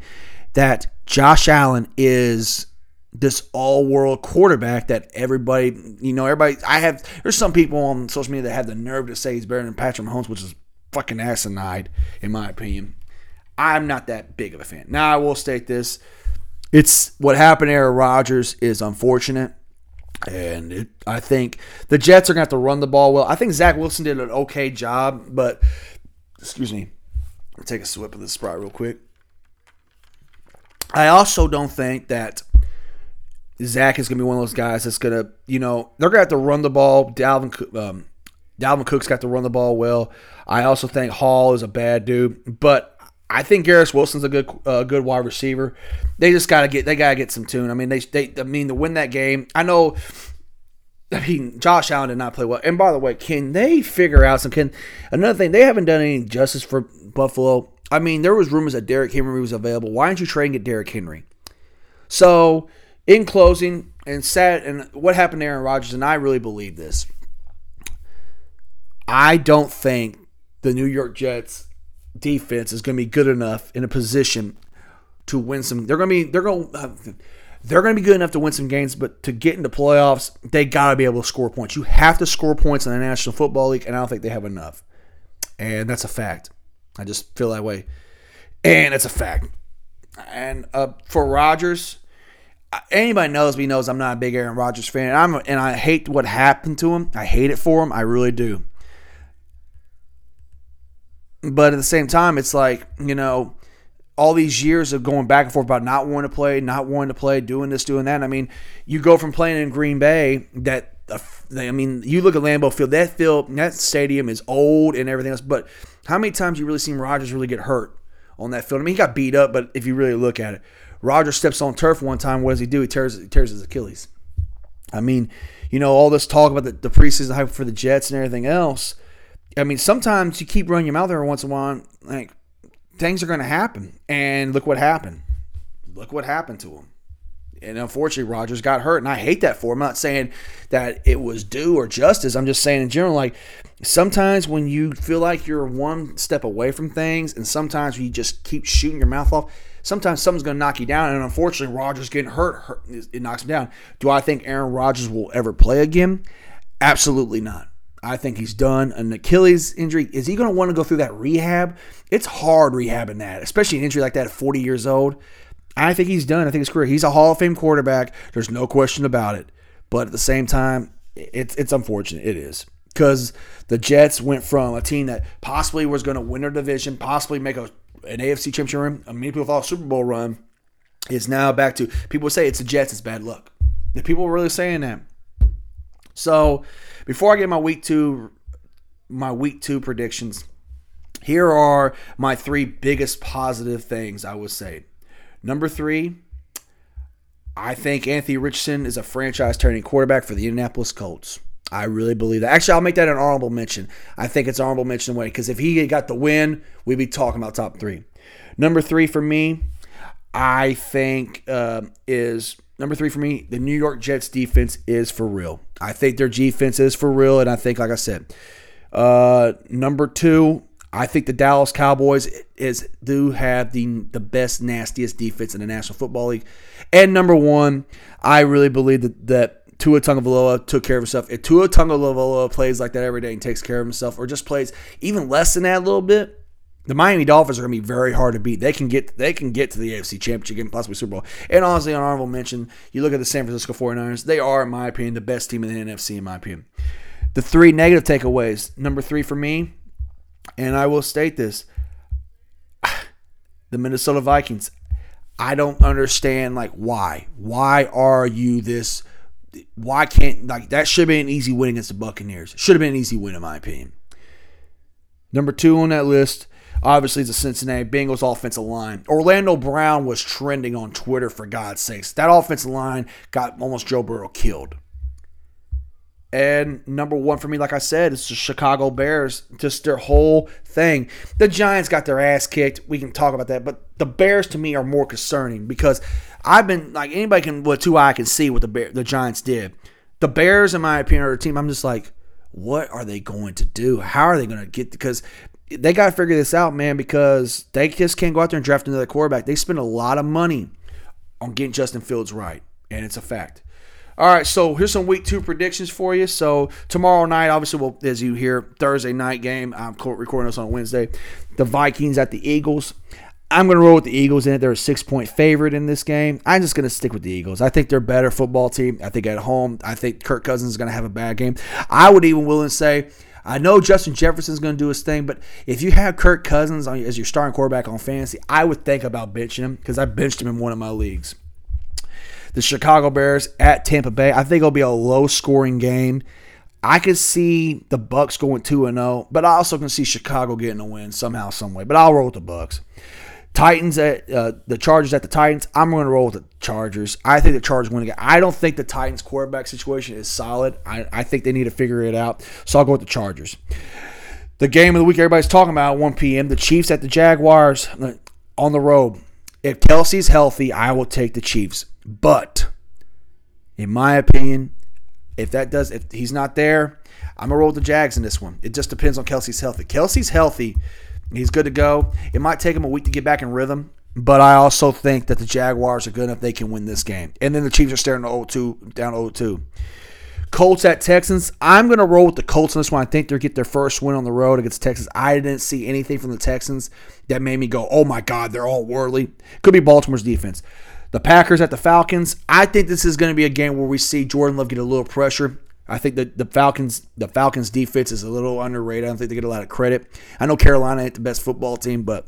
that Josh Allen is this all-world quarterback that everybody, you know, everybody. I have. There's some people on social media that have the nerve to say he's better than Patrick Mahomes, which is fucking asinine, in my opinion. I'm not that big of a fan. Now I will state this: it's what happened to Aaron Rodgers is unfortunate, and it, I think the Jets are gonna have to run the ball well. I think Zach Wilson did an okay job, but excuse me, take a sip of this sprite real quick. I also don't think that Zach is going to be one of those guys that's going to, you know, they're going to have to run the ball. Dalvin, um, Dalvin Cook's got to run the ball well. I also think Hall is a bad dude, but I think Garrett Wilson's a good uh, good wide receiver. They just gotta get they gotta get some tune. I mean they they I mean to win that game. I know. I mean, Josh Allen did not play well. And by the way, can they figure out some? Can another thing they haven't done any justice for Buffalo. I mean, there was rumors that Derrick Henry was available. Why didn't you trade and get Derrick Henry? So, in closing, and sad, and what happened to Aaron Rodgers, and I really believe this. I don't think the New York Jets defense is going to be good enough in a position to win some. They're going to be they're going to they're going to be good enough to win some games, but to get into playoffs, they got to be able to score points. You have to score points in the National Football League, and I don't think they have enough. And that's a fact. I just feel that way, and it's a fact. And uh, for Rodgers, anybody knows me knows I'm not a big Aaron Rodgers fan. I'm and I hate what happened to him. I hate it for him. I really do. But at the same time, it's like, you know, all these years of going back and forth about not wanting to play, not wanting to play, doing this, doing that. I mean, you go from playing in Green Bay uh, that I mean, you look at Lambeau Field. That field, that stadium is old and everything else. But how many times you really seen Rodgers really get hurt on that field? I mean, he got beat up, but if you really look at it, Rodgers steps on turf one time. What does he do? He tears he tears his Achilles. I mean, you know, all this talk about the, the preseason hype for the Jets and everything else. I mean, sometimes you keep running your mouth every once in a while, like things are going to happen. And look what happened. Look what happened to him. And unfortunately, Rodgers got hurt, and I hate that for him. I'm not saying that it was due or justice. I'm just saying in general, like sometimes when you feel like you're one step away from things, and sometimes you just keep shooting your mouth off, sometimes something's going to knock you down. And unfortunately, Rodgers getting hurt, hurt, it knocks him down. Do I think Aaron Rodgers will ever play again? Absolutely not. I think he's done. An Achilles injury, is he going to want to go through that rehab? It's hard rehabbing that, especially an injury like that at 40 years old. I think he's done. I think his career. He's a Hall of Fame quarterback. There's no question about it. But at the same time, it's it's unfortunate. It is because the Jets went from a team that possibly was going to win their division, possibly make a an AFC championship run. a Many people thought Super Bowl run. Is now back to people say it's the Jets. It's bad luck. The people were really saying that. So before I get my week two, my week two predictions, here are my three biggest positive things I would say. Number three, I think Anthony Richardson is a franchise turning quarterback for the Indianapolis Colts. I really believe that. Actually, I'll make that an honorable mention. I think it's honorable mention way because if he got the win, we'd be talking about top three. Number three for me, I think uh, is number three for me. The New York Jets defense is for real. I think their defense is for real, and I think, like I said, uh, number two, I think the Dallas Cowboys is do have the the best nastiest defense in the National Football League. And number one, I really believe that that Tua Tagovailoa took care of himself. If Tua Tagovailoa plays like that every day and takes care of himself, or just plays even less than that a little bit, the Miami Dolphins are going to be very hard to beat. They can get they can get to the AFC Championship and possibly Super Bowl. And honestly, on honorable mention, you look at the San Francisco 49ers, they are, in my opinion, the best team in the NFC, in my opinion. The three negative takeaways. Number three for me, and I will state this <sighs> the Minnesota Vikings. I don't understand like why. Why are you this why can't like that should been an easy win against the Buccaneers. Should have been an easy win in my opinion. Number two on that list, obviously, is the Cincinnati Bengals offensive line. Orlando Brown was trending on Twitter for God's sakes. That offensive line got almost Joe Burrow killed. And number one for me, like I said, is the Chicago Bears. Just their whole thing. The Giants got their ass kicked. We can talk about that. But the Bears to me are more concerning because I've been like anybody can with two eye can see what the Bear, the Giants did. The Bears, in my opinion, are a team. I'm just like, what are they going to do? How are they going to get? Because they got to figure this out, man. Because they just can't go out there and draft another quarterback. They spend a lot of money on getting Justin Fields right, and it's a fact. All right, so here's some week two predictions for you. So tomorrow night, obviously, well, as you hear, Thursday night game. I'm recording this on Wednesday. The Vikings at the Eagles. I'm going to roll with the Eagles in it. They're a six point favorite in this game. I'm just going to stick with the Eagles. I think they're a better football team. I think at home, I think Kirk Cousins is going to have a bad game. I would even willing to say, I know Justin Jefferson's going to do his thing, but if you have Kirk Cousins as your starting quarterback on fantasy, I would think about benching him because I benched him in one of my leagues the Chicago Bears at Tampa Bay. I think it'll be a low scoring game. I could see the Bucs going two and zero, oh, but I also can see Chicago getting a win somehow, some way. But I'll roll with the Bucs. Titans at uh, the Chargers at the Titans. I'm going to roll with the Chargers. I think the Chargers win again. I don't think the Titans quarterback situation is solid. I, I think they need to figure it out. So I'll go with the Chargers. The game of the week everybody's talking about 1 p.m. The Chiefs at the Jaguars uh, on the road. If Kelce's healthy, I will take the Chiefs. But in my opinion, if that does, if he's not there, I'm gonna roll with the Jags in this one. It just depends on Kelce's healthy. Kelce's healthy He's good to go. It might take him a week to get back in rhythm, but I also think that the Jaguars are good enough they can win this game. And then the Chiefs are staring to 0-2, down 0-2. Colts at Texans. I'm going to roll with the Colts in this one. I think they'll get their first win on the road against Texas. I didn't see anything from the Texans that made me go, oh my God, they're all worldly. Could be Baltimore's defense. The Packers at the Falcons. I think this is going to be a game where we see Jordan Love get a little pressure. I think that the Falcons, the Falcons defense is a little underrated. I don't think they get a lot of credit. I know Carolina ain't the best football team, but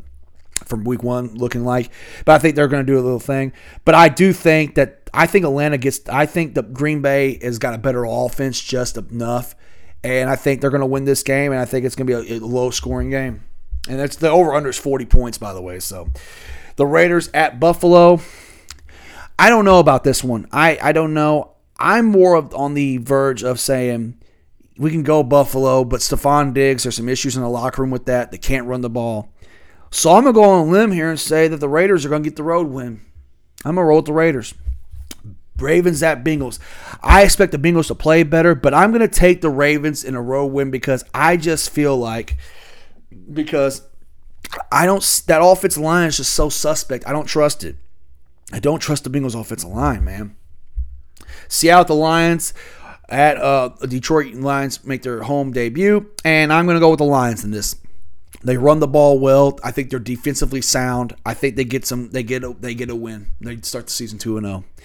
from week one looking like, but I think they're going to do a little thing. But I do think that I think Atlanta gets. I think the Green Bay has got a better offense, just enough, and I think they're going to win this game. And I think it's going to be a, a low scoring game. And that's the over under is forty points, by the way. So the Raiders at Buffalo. I don't know about this one. I I don't know. I'm more of, on the verge of saying we can go Buffalo, but Stefon Diggs, there's some issues in the locker room with that. They can't run the ball. So I'm going to go on a limb here and say that the Raiders are going to get the road win. I'm going to roll with the Raiders. Ravens at Bengals. I expect the Bengals to play better, but I'm going to take the Ravens in a road win because I just feel like because I don't that offensive line is just so suspect. I don't trust it. I don't trust the Bengals offensive line, man. Seattle the Lions at uh, Detroit Lions make their home debut, and I'm going to go with the Lions in this. They run the ball well. I think they're defensively sound. I think they get some. They get a, they get a win. They start the season two and zero. Oh.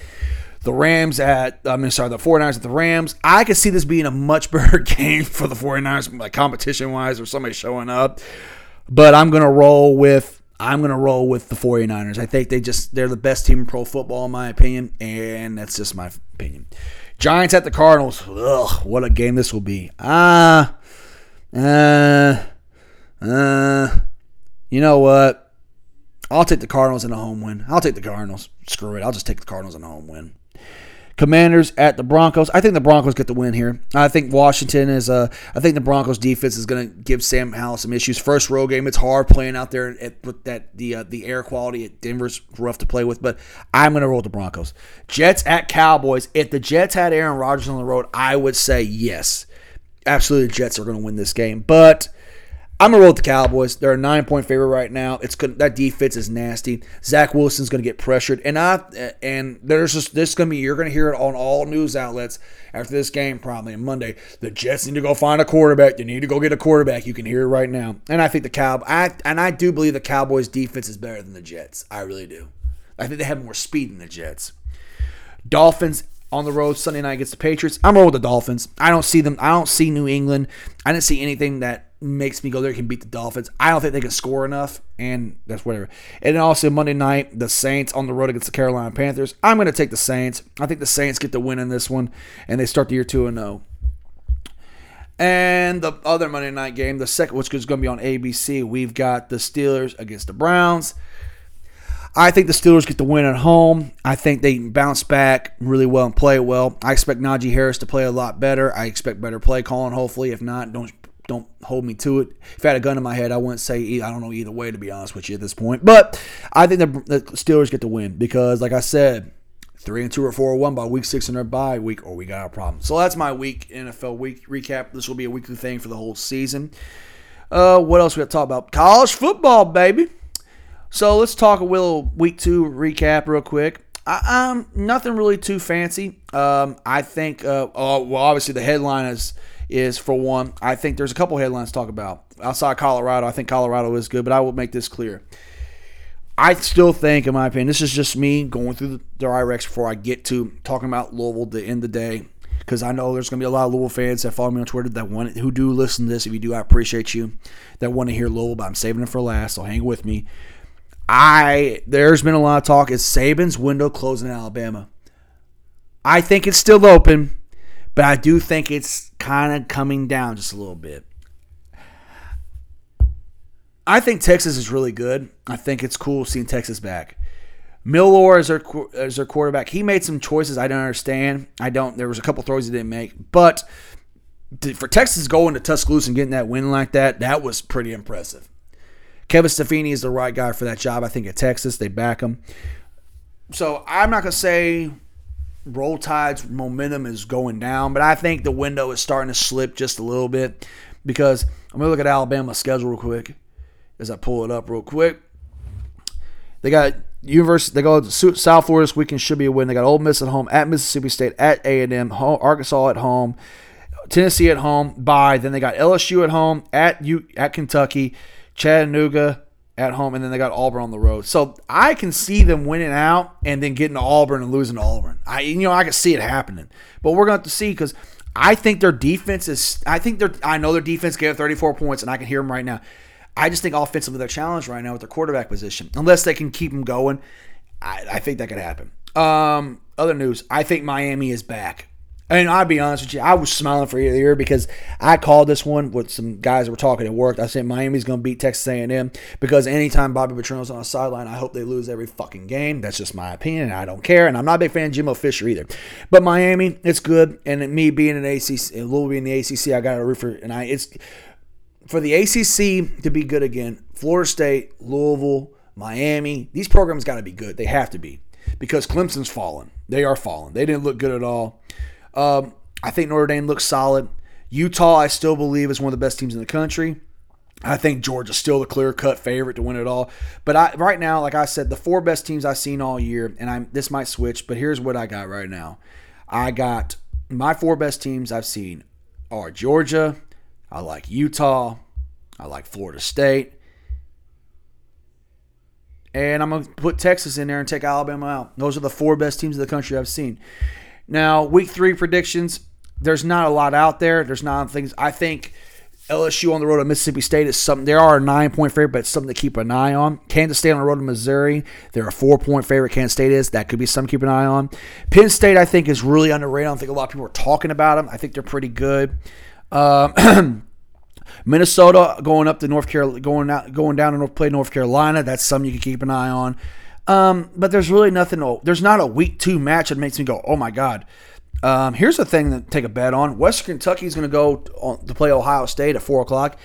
The Rams at I mean sorry the 49ers at the Rams. I could see this being a much <laughs> better game for the 49ers like competition wise or somebody showing up. But I'm gonna roll with I'm going to roll with the 49ers. I think they just they're the best team in pro football in my opinion, and that's just my opinion. Giants at the Cardinals. Ugh, what a game this will be. Ah, uh, uh, you know what? I'll take the Cardinals in a home win. I'll take the Cardinals. Screw it. I'll just take the Cardinals in a home win. Commanders at the Broncos. I think the Broncos get the win here. I think Washington is a. I think the Broncos defense is going to give Sam Howell some issues. First road game, it's hard playing out there at, with that the uh, the air quality at Denver's rough to play with. But I'm going to roll the Broncos. Jets at Cowboys. If the Jets had Aaron Rodgers on the road, I would say yes, absolutely. The Jets are going to win this game, but I'm gonna roll with the Cowboys. They're a nine point favorite right now. It's good. That defense is nasty. Zach Wilson's gonna get pressured, and I and there's just this gonna be you're gonna hear it on all news outlets after this game probably on Monday. The Jets need to go find a quarterback. They need to go get a quarterback. You can hear it right now, and I think the Cow I and I do believe the Cowboys defense is better than the Jets. I really do. I think they have more speed than the Jets. Dolphins on the road Sunday night against the Patriots. I'm rolling with the Dolphins. I don't see them. I don't see New England. I didn't see anything that makes me go there can beat the Dolphins. I don't think they can score enough, and that's whatever. And also Monday night, the Saints on the road against the Carolina Panthers. I'm going to take the Saints. I think the Saints get the win in this one, and they start the year two and zero. Oh. And the other Monday night game, the second, which is going to be on ABC, we've got the Steelers against the Browns. I think the Steelers get the win at home. I think they bounce back really well and play well. I expect Najee Harris to play a lot better. I expect better play calling, hopefully. If not, don't don't hold me to it. If I had a gun in my head, I wouldn't say I don't know either way to be honest with you at this point. But I think the, the Steelers get the win because, like I said, three and two or four or one by week six in their bye week, or we got a problem. So that's my week NFL week recap. This will be a weekly thing for the whole season. Uh, what else we got to talk about? College football, baby. So let's talk a little week two recap real quick. I, um, nothing really too fancy. Um, I think. Uh, oh, well, obviously the headline is is for one, I think there's a couple headlines to talk about. Outside Colorado, I think Colorado is good, but I will make this clear. I still think, in my opinion, this is just me going through the, the IREX before I get to talking about Louisville the end of the day. Because I know there's going to be a lot of Louisville fans that follow me on Twitter that want who do listen to this. If you do, I appreciate you. That want to hear Louisville, but I'm saving it for last, so hang with me. I there's been a lot of talk. Is Saban's window closing in Alabama? I think it's still open. But I do think it's kind of coming down just a little bit. I think Texas is really good. I think it's cool seeing Texas back. Milroe is their as their quarterback, he made some choices I don't understand. I don't. There was a couple throws he didn't make, but for Texas going to Tuscaloosa and getting that win like that, that was pretty impressive. Kevin Stefanski is the right guy for that job. I think at Texas they back him. So I'm not gonna say Roll Tide's momentum is going down, but I think the window is starting to slip just a little bit because I'm gonna look at Alabama's schedule real quick as I pull it up real quick. They got University. They go to South Florida this weekend. Should be a win. They got Ole Miss at home, at Mississippi State, at A and M, Arkansas at home, Tennessee at home. Bye. Then they got LSU at home, at U, at Kentucky, Chattanooga at home, and then they got Auburn on the road. So I can see them winning out and then getting to Auburn and losing to Auburn. I you know I can see it happening, but we're going to have to see because I think their defense is. I think their. I know their defense gave 34 points, and I can hear them right now. I just think offensively they're challenged right now with their quarterback position. Unless they can keep them going, I, I think that could happen. Um, other news: I think Miami is back. And I'll be honest with you, I was smiling for year because I called this one with some guys that were talking at work. I said Miami's going to beat Texas A&M because anytime Bobby Petrino's on the sideline, I hope they lose every fucking game. That's just my opinion, and I don't care. And I'm not a big fan of Jimbo Fisher either. But Miami, it's good. And me being an ACC, Louisville being the ACC, I got a root for. And I, it's for the ACC to be good again, Florida State, Louisville, Miami, these programs got to be good. They have to be because Clemson's fallen. They are fallen. They didn't look good at all. Um, I think Notre Dame looks solid. Utah, I still believe, is one of the best teams in the country. I think Georgia's still the clear cut favorite to win it all. But I, right now, like I said, the four best teams I've seen all year, and I'm this might switch, but here's what I got right now. I got my four best teams I've seen are Georgia, I like Utah. I like Florida State. And I'm to put Texas in there and take Alabama out. Those are the four best teams in the country I've seen. Now, week three predictions, there's not a lot out there. There's not things. I think LSU on the road to Mississippi State is something. There are a nine point favorite, but it's something to keep an eye on. Kansas State on the road to Missouri, they're a four point favorite. Kansas State is that could be something to keep an eye on. Penn State, I think, is really underrated. I don't think a lot of people are talking about them. I think they're pretty good. Um, <clears throat> Minnesota going up to North Carolina, going out, going down to North, play North Carolina. That's something you can keep an eye on. Um, but there's really nothing. There's not a week two match that makes me go, oh my god. Um, here's the thing to take a bet on. Western Kentucky is going to go to play Ohio State at four o'clock.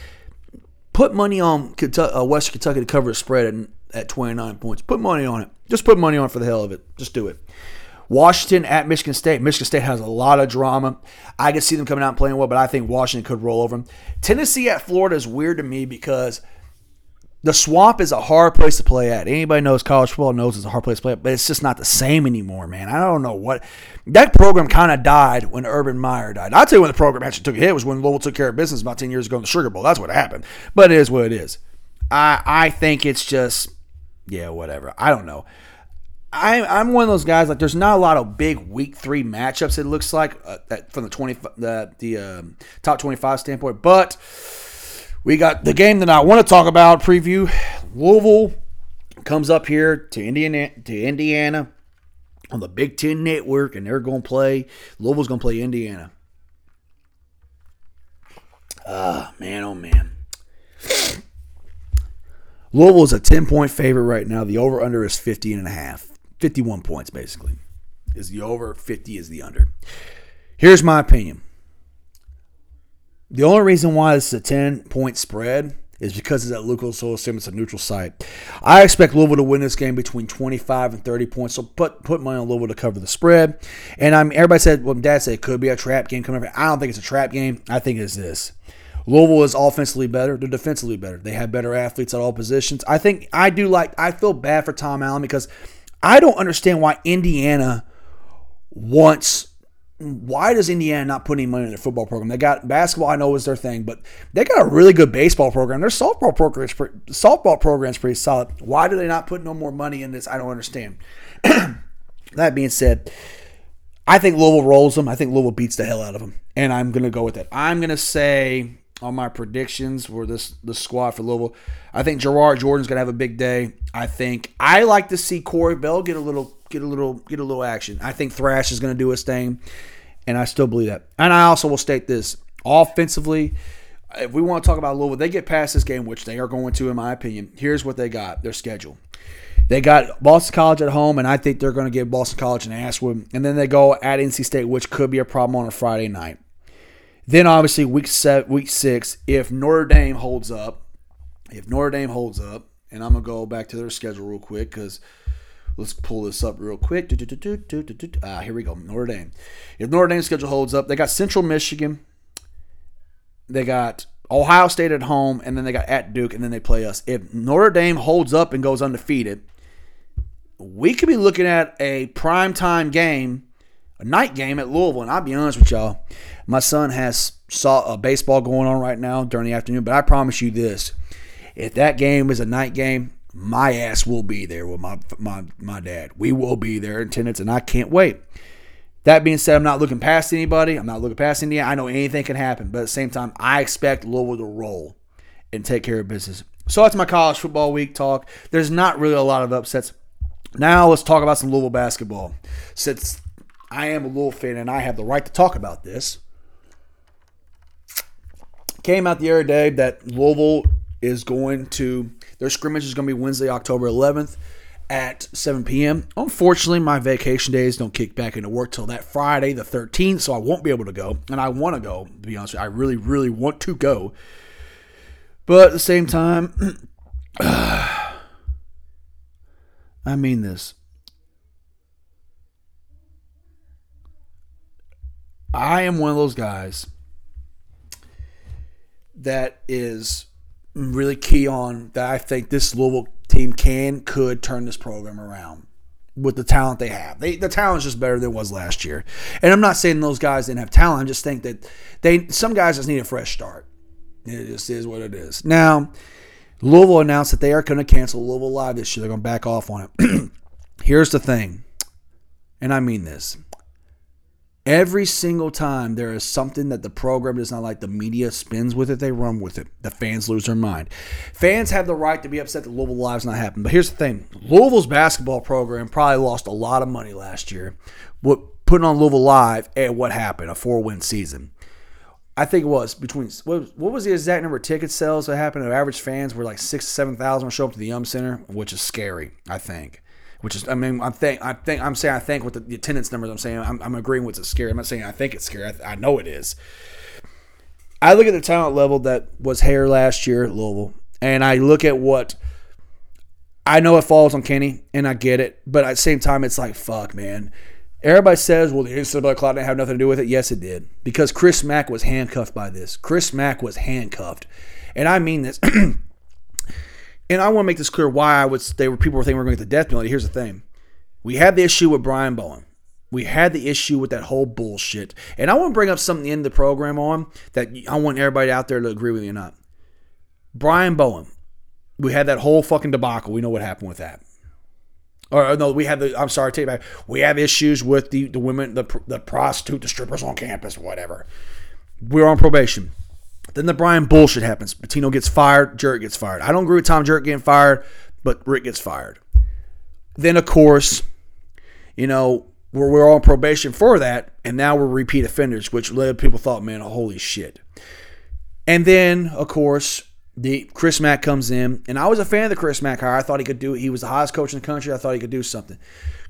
Put money on Kentucky, uh, Western Kentucky to cover the spread at, at 29 points. Put money on it. Just put money on it for the hell of it. Just do it. Washington at Michigan State. Michigan State has a lot of drama. I can see them coming out and playing well, but I think Washington could roll over them. Tennessee at Florida is weird to me because the swamp is a hard place to play at. Anybody knows college football knows it's a hard place to play at, but it's just not the same anymore, man. I don't know what that program kind of died when Urban Meyer died. I'll tell you when the program actually took a hit was when Louisville took care of business about 10 years ago in the Sugar Bowl. That's what happened. But it is what it is. I I think it's just yeah, whatever. I don't know. I, I'm one of those guys. Like, there's not a lot of big week three matchups. It looks like uh, from the twenty the the um, top twenty five standpoint. But we got the game that I want to talk about. Preview Louisville comes up here to Indiana to Indiana on the Big Ten Network, and they're going to play. Louisville's going to play Indiana. Ah, man, oh man. Louisville is a 10 point favorite right now. The over under is 50 and a half. 51 points, basically, is the over. 50 is the under. Here's my opinion. The only reason why this is a 10 point spread is because it's at Lucas Oil Stadium. It's a neutral site. I expect Louisville to win this game between 25 and 30 points. So put put money on Louisville to cover the spread. And I'm everybody said, well, Dad said it could be a trap game coming up. I don't think it's a trap game. I think it's this. Louisville is offensively better. They're defensively better. They have better athletes at all positions. I think I do like. I feel bad for Tom Allen because I don't understand why Indiana wants. Why does Indiana not put any money in their football program? They got basketball. I know is their thing, but they got a really good baseball program. Their softball program is pretty, softball program is pretty solid. Why do they not put no more money in this? I don't understand. <clears throat> that being said, I think Louisville rolls them. I think Louisville beats the hell out of them, and I'm to go with that. I'm to say on my predictions for this the squad for Louisville. I think Gerard Jordan's gonna have a big day. I think I like to see Corey Bell get a little get a little get a little action. I think Thrash is gonna do his thing. And I still believe that. And I also will state this offensively, if we want to talk about Louisville, they get past this game, which they are going to, in my opinion. Here's what they got their schedule. They got Boston College at home, and I think they're going to give Boston College an ass whooping. And then they go at NC State, which could be a problem on a Friday night. Then obviously week seven, week six, if Notre Dame holds up, if Notre Dame holds up, and I'm gonna go back to their schedule real quick because let's pull this up real quick. Ah, here we go. Notre Dame. If Notre Dame's schedule holds up, they got Central Michigan, they got Ohio State at home, and then they got at Duke, and then they play us. If Notre Dame holds up and goes undefeated, we could be looking at a prime time game, a night game at Louisville. And I'll be honest with y'all, my son has saw a baseball going on right now during the afternoon, but I promise you this: if that game is a night game, my ass will be there with my my my dad. We will be there in attendance, and I can't wait. That being said, I'm not looking past anybody. I'm not looking past Indiana. I know anything can happen, but at the same time, I expect Louisville to roll and take care of business. So that's my college football week talk. There's not really a lot of upsets. Now let's talk about some Louisville basketball. Since I am a Louisville fan and I have the right to talk about this, came out the other day that Louisville is going to their scrimmage is going to be Wednesday, October 11th at 7 p.m. Unfortunately, my vacation days don't kick back into work till that Friday, the 13th, so I won't be able to go. And I want to go, to be honest. I really, really want to go. But at the same time, <sighs> I mean this. I am one of those guys that is really key on that I think this Louisville team can could turn this program around with the talent they have. They, the talent is just better than it was last year. And I'm not saying those guys didn't have talent. I just think that they some guys just need a fresh start. It just is what it is. Now, Louisville announced that they are going to cancel Louisville Live this year. They're going to back off on it. <clears throat> Here's the thing, and I mean this. Every single time there is something that the program does not like, the media spins with it, they run with it. The fans lose their mind. Fans have the right to be upset that Louisville Live's not happening. But here's the thing Louisville's basketball program probably lost a lot of money last year. What putting on Louisville Live and what happened, a four win season. I think it was between what, was the exact number of ticket sales that happened? Average fans were like six, seven thousand show up to the Yum Center, which is scary. I think which is I mean I'm think I think I'm saying I think with the, the attendance numbers I'm saying I'm, I'm agreeing with it's scary. I'm not saying I think it's scary. I, I, know it is. I look at the talent level that was here last year at Louisville, and I look at what I know it falls on Kenny, and I get it, but at the same time it's like fuck, man. Everybody says, well, the NCAA cloud didn't have nothing to do with it. Yes, it did. Because Chris Mack was handcuffed by this. Chris Mack was handcuffed. And I mean this. <clears throat> and I want to make this clear why I would they were people were thinking we are going to get the death penalty. Here's the thing: we had the issue with Brian Bowen. We had the issue with that whole bullshit, and I want to bring up something in the program on that I want everybody out there to agree with me or not. Brian Bowen, we had that whole fucking debacle. We know what happened with that. Or no, we had the. I'm sorry, take back. We have issues with the the women, the the prostitute, the strippers on campus, whatever. We're on probation. Then the Brian bullshit happens. Pitino gets fired. Jurich gets fired. I don't agree with Tom Jurich getting fired, but Rick gets fired. Then, of course, you know, we're, we're on probation for that, and now we're repeat offenders, which led people thought, man, holy shit. And then, of course, the Chris Mack comes in, and I was a fan of the Chris Mack hire. I thought he could do. He was the highest coach in the country. I thought he could do something.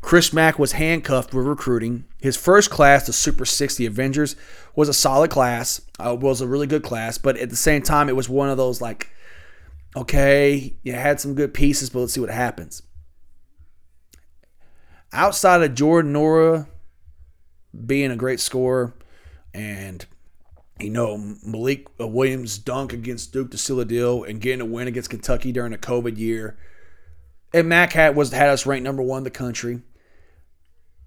Chris Mack was handcuffed with recruiting. His first class, the Super 60 Avengers, was a solid class. Uh, was a really good class, but at the same time, it was one of those like, okay, you had some good pieces, but let's see what happens. Outside of Jordan Nwora being a great scorer, and you know Malik Williams' dunk against Duke to seal deal and getting a win against Kentucky during a COVID year, and Mack had was had us ranked number one in the country.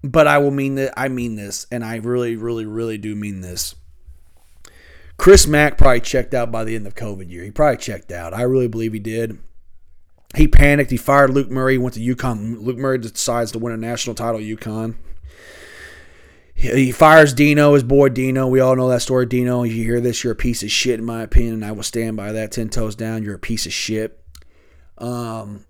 But I will mean that I mean this, and I really, really, really do mean this. Chris Mack probably checked out by the end of COVID year. He probably checked out. I really believe he did. He panicked. He fired Luke Murray. Went to UConn. Luke Murray decides to win a national title UConn. He fires Dino, his boy Dino. We all know that story. Dino, you hear this, you're a piece of shit, in my opinion, and I will stand by that. Ten toes down, you're a piece of shit. Um,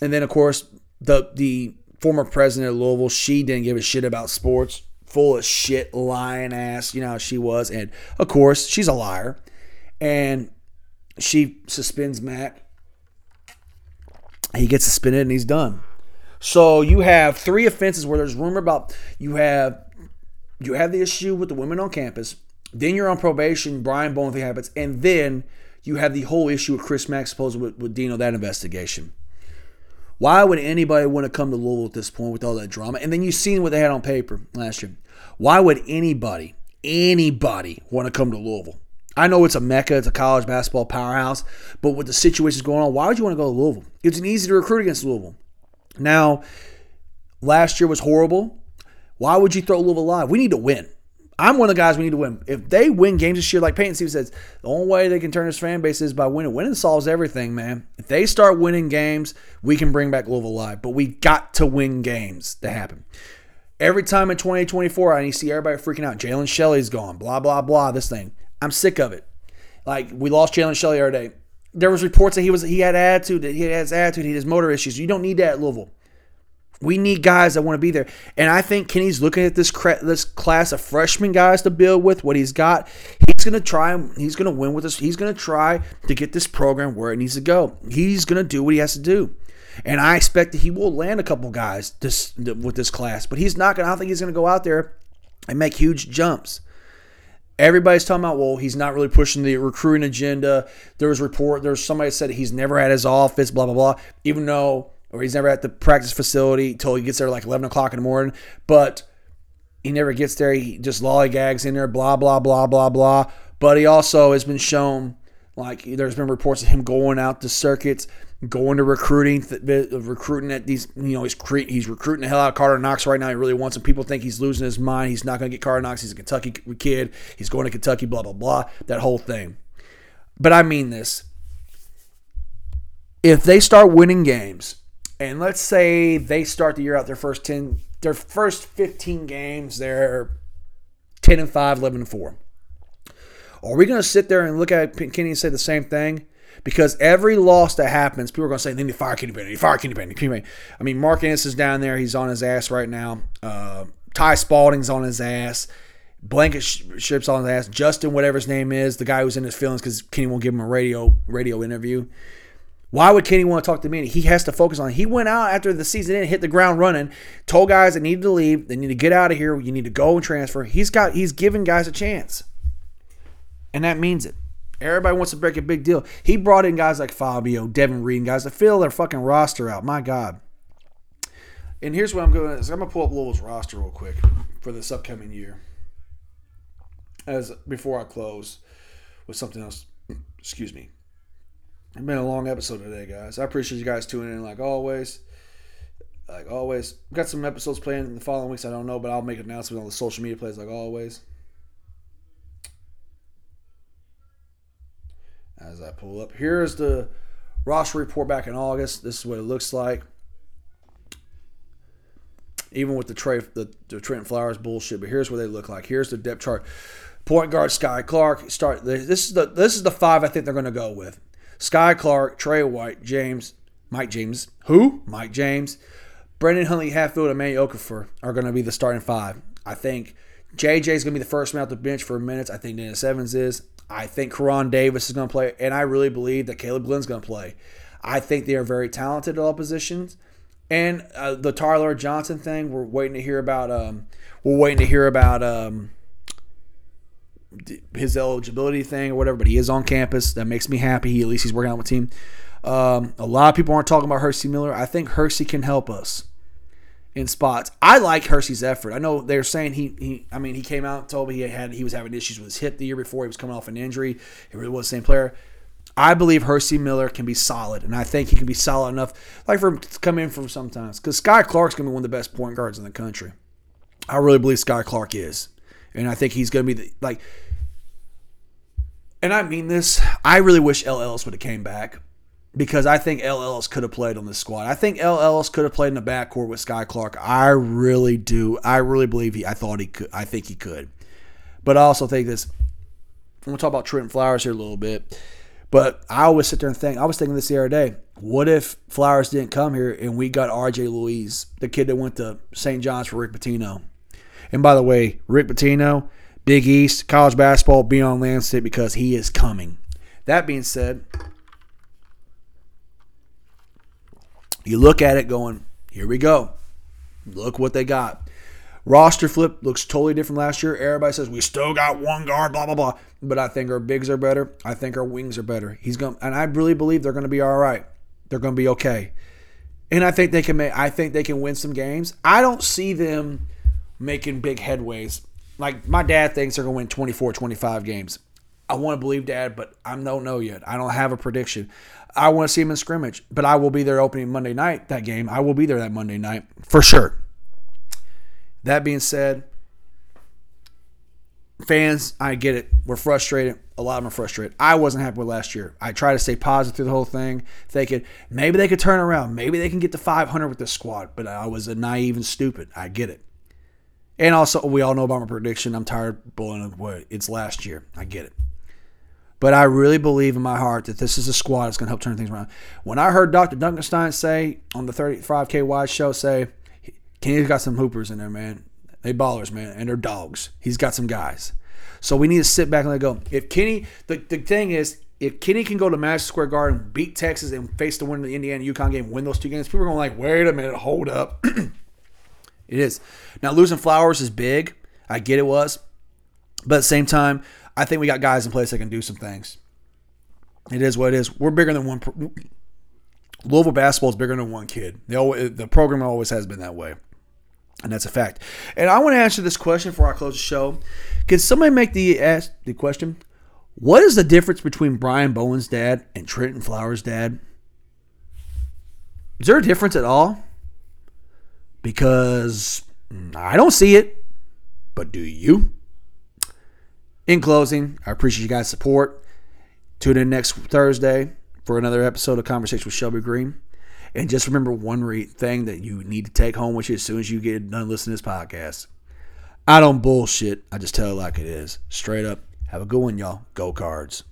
and then of course the the former president of Louisville, she didn't give a shit about sports. full of shit, lying ass. You know how she was, and of course she's a liar, and she suspends Matt. He gets suspended and he's done. So you have three offenses where there's rumor about you have you have the issue with the women on campus. Then you're on probation. Brian Bowen happens, and then you have the whole issue with Chris Mack supposed with, with Dino that investigation. Why would anybody want to come to Louisville at this point with all that drama? And then you've seen what they had on paper last year. Why would anybody, anybody want to come to Louisville? I know it's a mecca, it's a college basketball powerhouse, but with the situations going on, why would you want to go to Louisville? It's an easy to recruit against Louisville. Now, last year was horrible. Why would you throw Louisville live? We need to win. I'm one of the guys we need to win. If they win games this year, like Peyton Steve says, the only way they can turn this fan base is by winning. Winning solves everything, man. If they start winning games, we can bring back Louisville live. But we got to win games to happen. Every time in 2024, I see everybody freaking out. Jalen Shelley's gone. Blah blah blah. This thing. I'm sick of it. Like we lost Jalen Shelley day. There was reports that he was he had attitude. That he has attitude. He has motor issues. You don't need that at Louisville. We need guys that want to be there. And I think Kenny's looking at this this class of freshman guys to build with what he's got. He's going to try he's going to win with us. He's going to try to get this program where it needs to go. He's going to do what he has to do. And I expect that he will land a couple guys this with this class, but he's not going I don't think he's going to go out there and make huge jumps. Everybody's talking about, well, he's not really pushing the recruiting agenda. There was report, there's somebody said he's never had his office, blah, blah, blah. Even though or he's never at the practice facility until he gets there like 11 o'clock in the morning. But he never gets there. He just lollygags in there, blah, blah, blah, blah, blah. But he also has been shown, like, there's been reports of him going out to circuits, going to recruiting, recruiting at these, you know, he's, cre- he's recruiting the hell out of Carter Knox right now. He really wants him. People think he's losing his mind. He's not going to get Carter Knox. He's a Kentucky kid. He's going to Kentucky, blah, blah, blah. That whole thing. But I mean this. If they start winning games, and let's say they start the year out their first 10 their first 15 games they're 10 and 5 11 and 4 are we going to sit there and look at Kenny and say the same thing because every loss that happens, people are going to say, they need to fire Kenny Payne, you fire Kenny Payne, Kenny Payne." I mean, Mark Ennis is down there; he's on his ass right now. Uh, Ty Spalding's on his ass. Blankenship's on his ass. Justin, whatever his name is, the guy who's in his feelings because Kenny won't give him a radio radio interview. Why would Kenny want to talk to me? He has to focus on. It. He went out after the season and hit the ground running, told guys that needed to leave, they need to get out of here. You need to go and transfer. He's got he's giving guys a chance, and that means it. Everybody wants to break a big deal. He brought in guys like Fabio, Devin Reed, guys to fill their fucking roster out. My God. And here's what I'm going to I'm to pull up Louisville's roster real quick for this upcoming year. As before I close with something else. <clears throat> Excuse me. It's been a long episode today, guys. I appreciate you guys tuning in like always. Like always. We've got some episodes playing in the following weeks. I don't know, but I'll make an announcement on the social media plays like always. As I pull up. Here's the roster report back in August. This is what it looks like. Even with the Trey, the, the Trent Flowers bullshit, but here's what they look like. Here's the depth chart. Point guard Skyy Clark. Start. This is the this is the five I think they're going to go with. Skyy Clark, Tre White, James, Mike James. Who? Mike James. Brandon Huntley, Hatfield, and Manny Okafor are going to be the starting five. I think JJ is going to be the first man off the bench for minutes. I think Dennis Evans is. I think Koron Davis is going to play, and I really believe that Kaleb Glenn's going to play. I think they are very talented at all positions. And uh, the Tyler Johnson thing, we're waiting to hear about. Um, we're waiting to hear about um, his eligibility thing or whatever, but he is on campus. That makes me happy. He, at least he's working out with team. Um, a lot of people aren't talking about Hercy Miller. I think Hercy can help us in spots. I like Hercy's effort. I know they're saying he, he I mean, he came out and told me he had he was having issues with his hip the year before. He was coming off an injury. He really was the same player. I believe Hercy Miller can be solid, and I think he can be solid enough, like for him to come in from sometimes. Because Skyy Clark's gonna be one of the best point guards in the country. I really believe Skyy Clark is, and I think he's gonna be the, like and I mean this, I really wish El Ellis would have came back because I think El Ellis could have played on this squad. I think El Ellis could have played in the backcourt with Skyy Clark. I really do. I really believe he. I thought he could. I think he could. But I also think this. I'm gonna talk about Trent Flowers here a little bit. But I always sit there and think. I was thinking this the other day. What if Flowers didn't come here and we got R.J. Luis, the kid that went to St. John's for Rick Pitino? And by the way, Rick Pitino, Big East, college basketball, be on Landscape because he is coming. That being said, you look at it going, here we go. Look what they got. Roster flip looks totally different last year. Everybody says we still got one guard, blah blah blah. But I think our bigs are better. I think our wings are better. He's going, and I really believe they're going to be all right. They're going to be okay. And I think they can make. I think they can win some games. I don't see them making big headways. Like my dad thinks they're going to win 24, 25 games. I want to believe dad, but I don't know yet. I don't have a prediction. I want to see him in scrimmage, but I will be there opening Monday night that game. I will be there that Monday night for sure. That being said, fans, I get it. We're frustrated. A lot of them are frustrated. I wasn't happy with last year. I try to stay positive through the whole thing, thinking maybe they could turn around. Maybe they can get to 500 with this squad. But I was naive and stupid. I get it. And also, we all know about my prediction. I'm tired of blowing away. It's last year. I get it. But I really believe in my heart that this is a squad that's going to help turn things around. When I heard Dr. Dunkenstein say on the 35K Wide show, say, Kenny's got some hoopers in there, man. They ballers, man, and they're dogs. He's got some guys. So we need to sit back and let go. If Kenny, the, the thing is, if Kenny can go to Madison Square Garden, beat Texas, and face the winner of the Indiana UConn game, win those two games, people are going like, wait a minute, hold up. <clears throat> it is. Now, losing Flowers is big. I get it was. But at the same time, I think we got guys in place that can do some things. It is what it is. We're bigger than one. Louisville basketball is bigger than one kid. They always, the program always has been that way. And that's a fact. And I want to answer this question before I close the show. Can somebody make the ask the question? What is the difference between Brian Bowen's dad and Trentyn Flowers' dad? Is there a difference at all? Because I don't see it. But do you? In closing, I appreciate you guys' support. Tune in next Thursday for another episode of Conversation with Shelby Green. And just remember one re- thing that you need to take home with you as soon as you get done listening to this podcast. I don't bullshit. I just tell it like it is. Straight up. Have a good one, y'all. Go cards.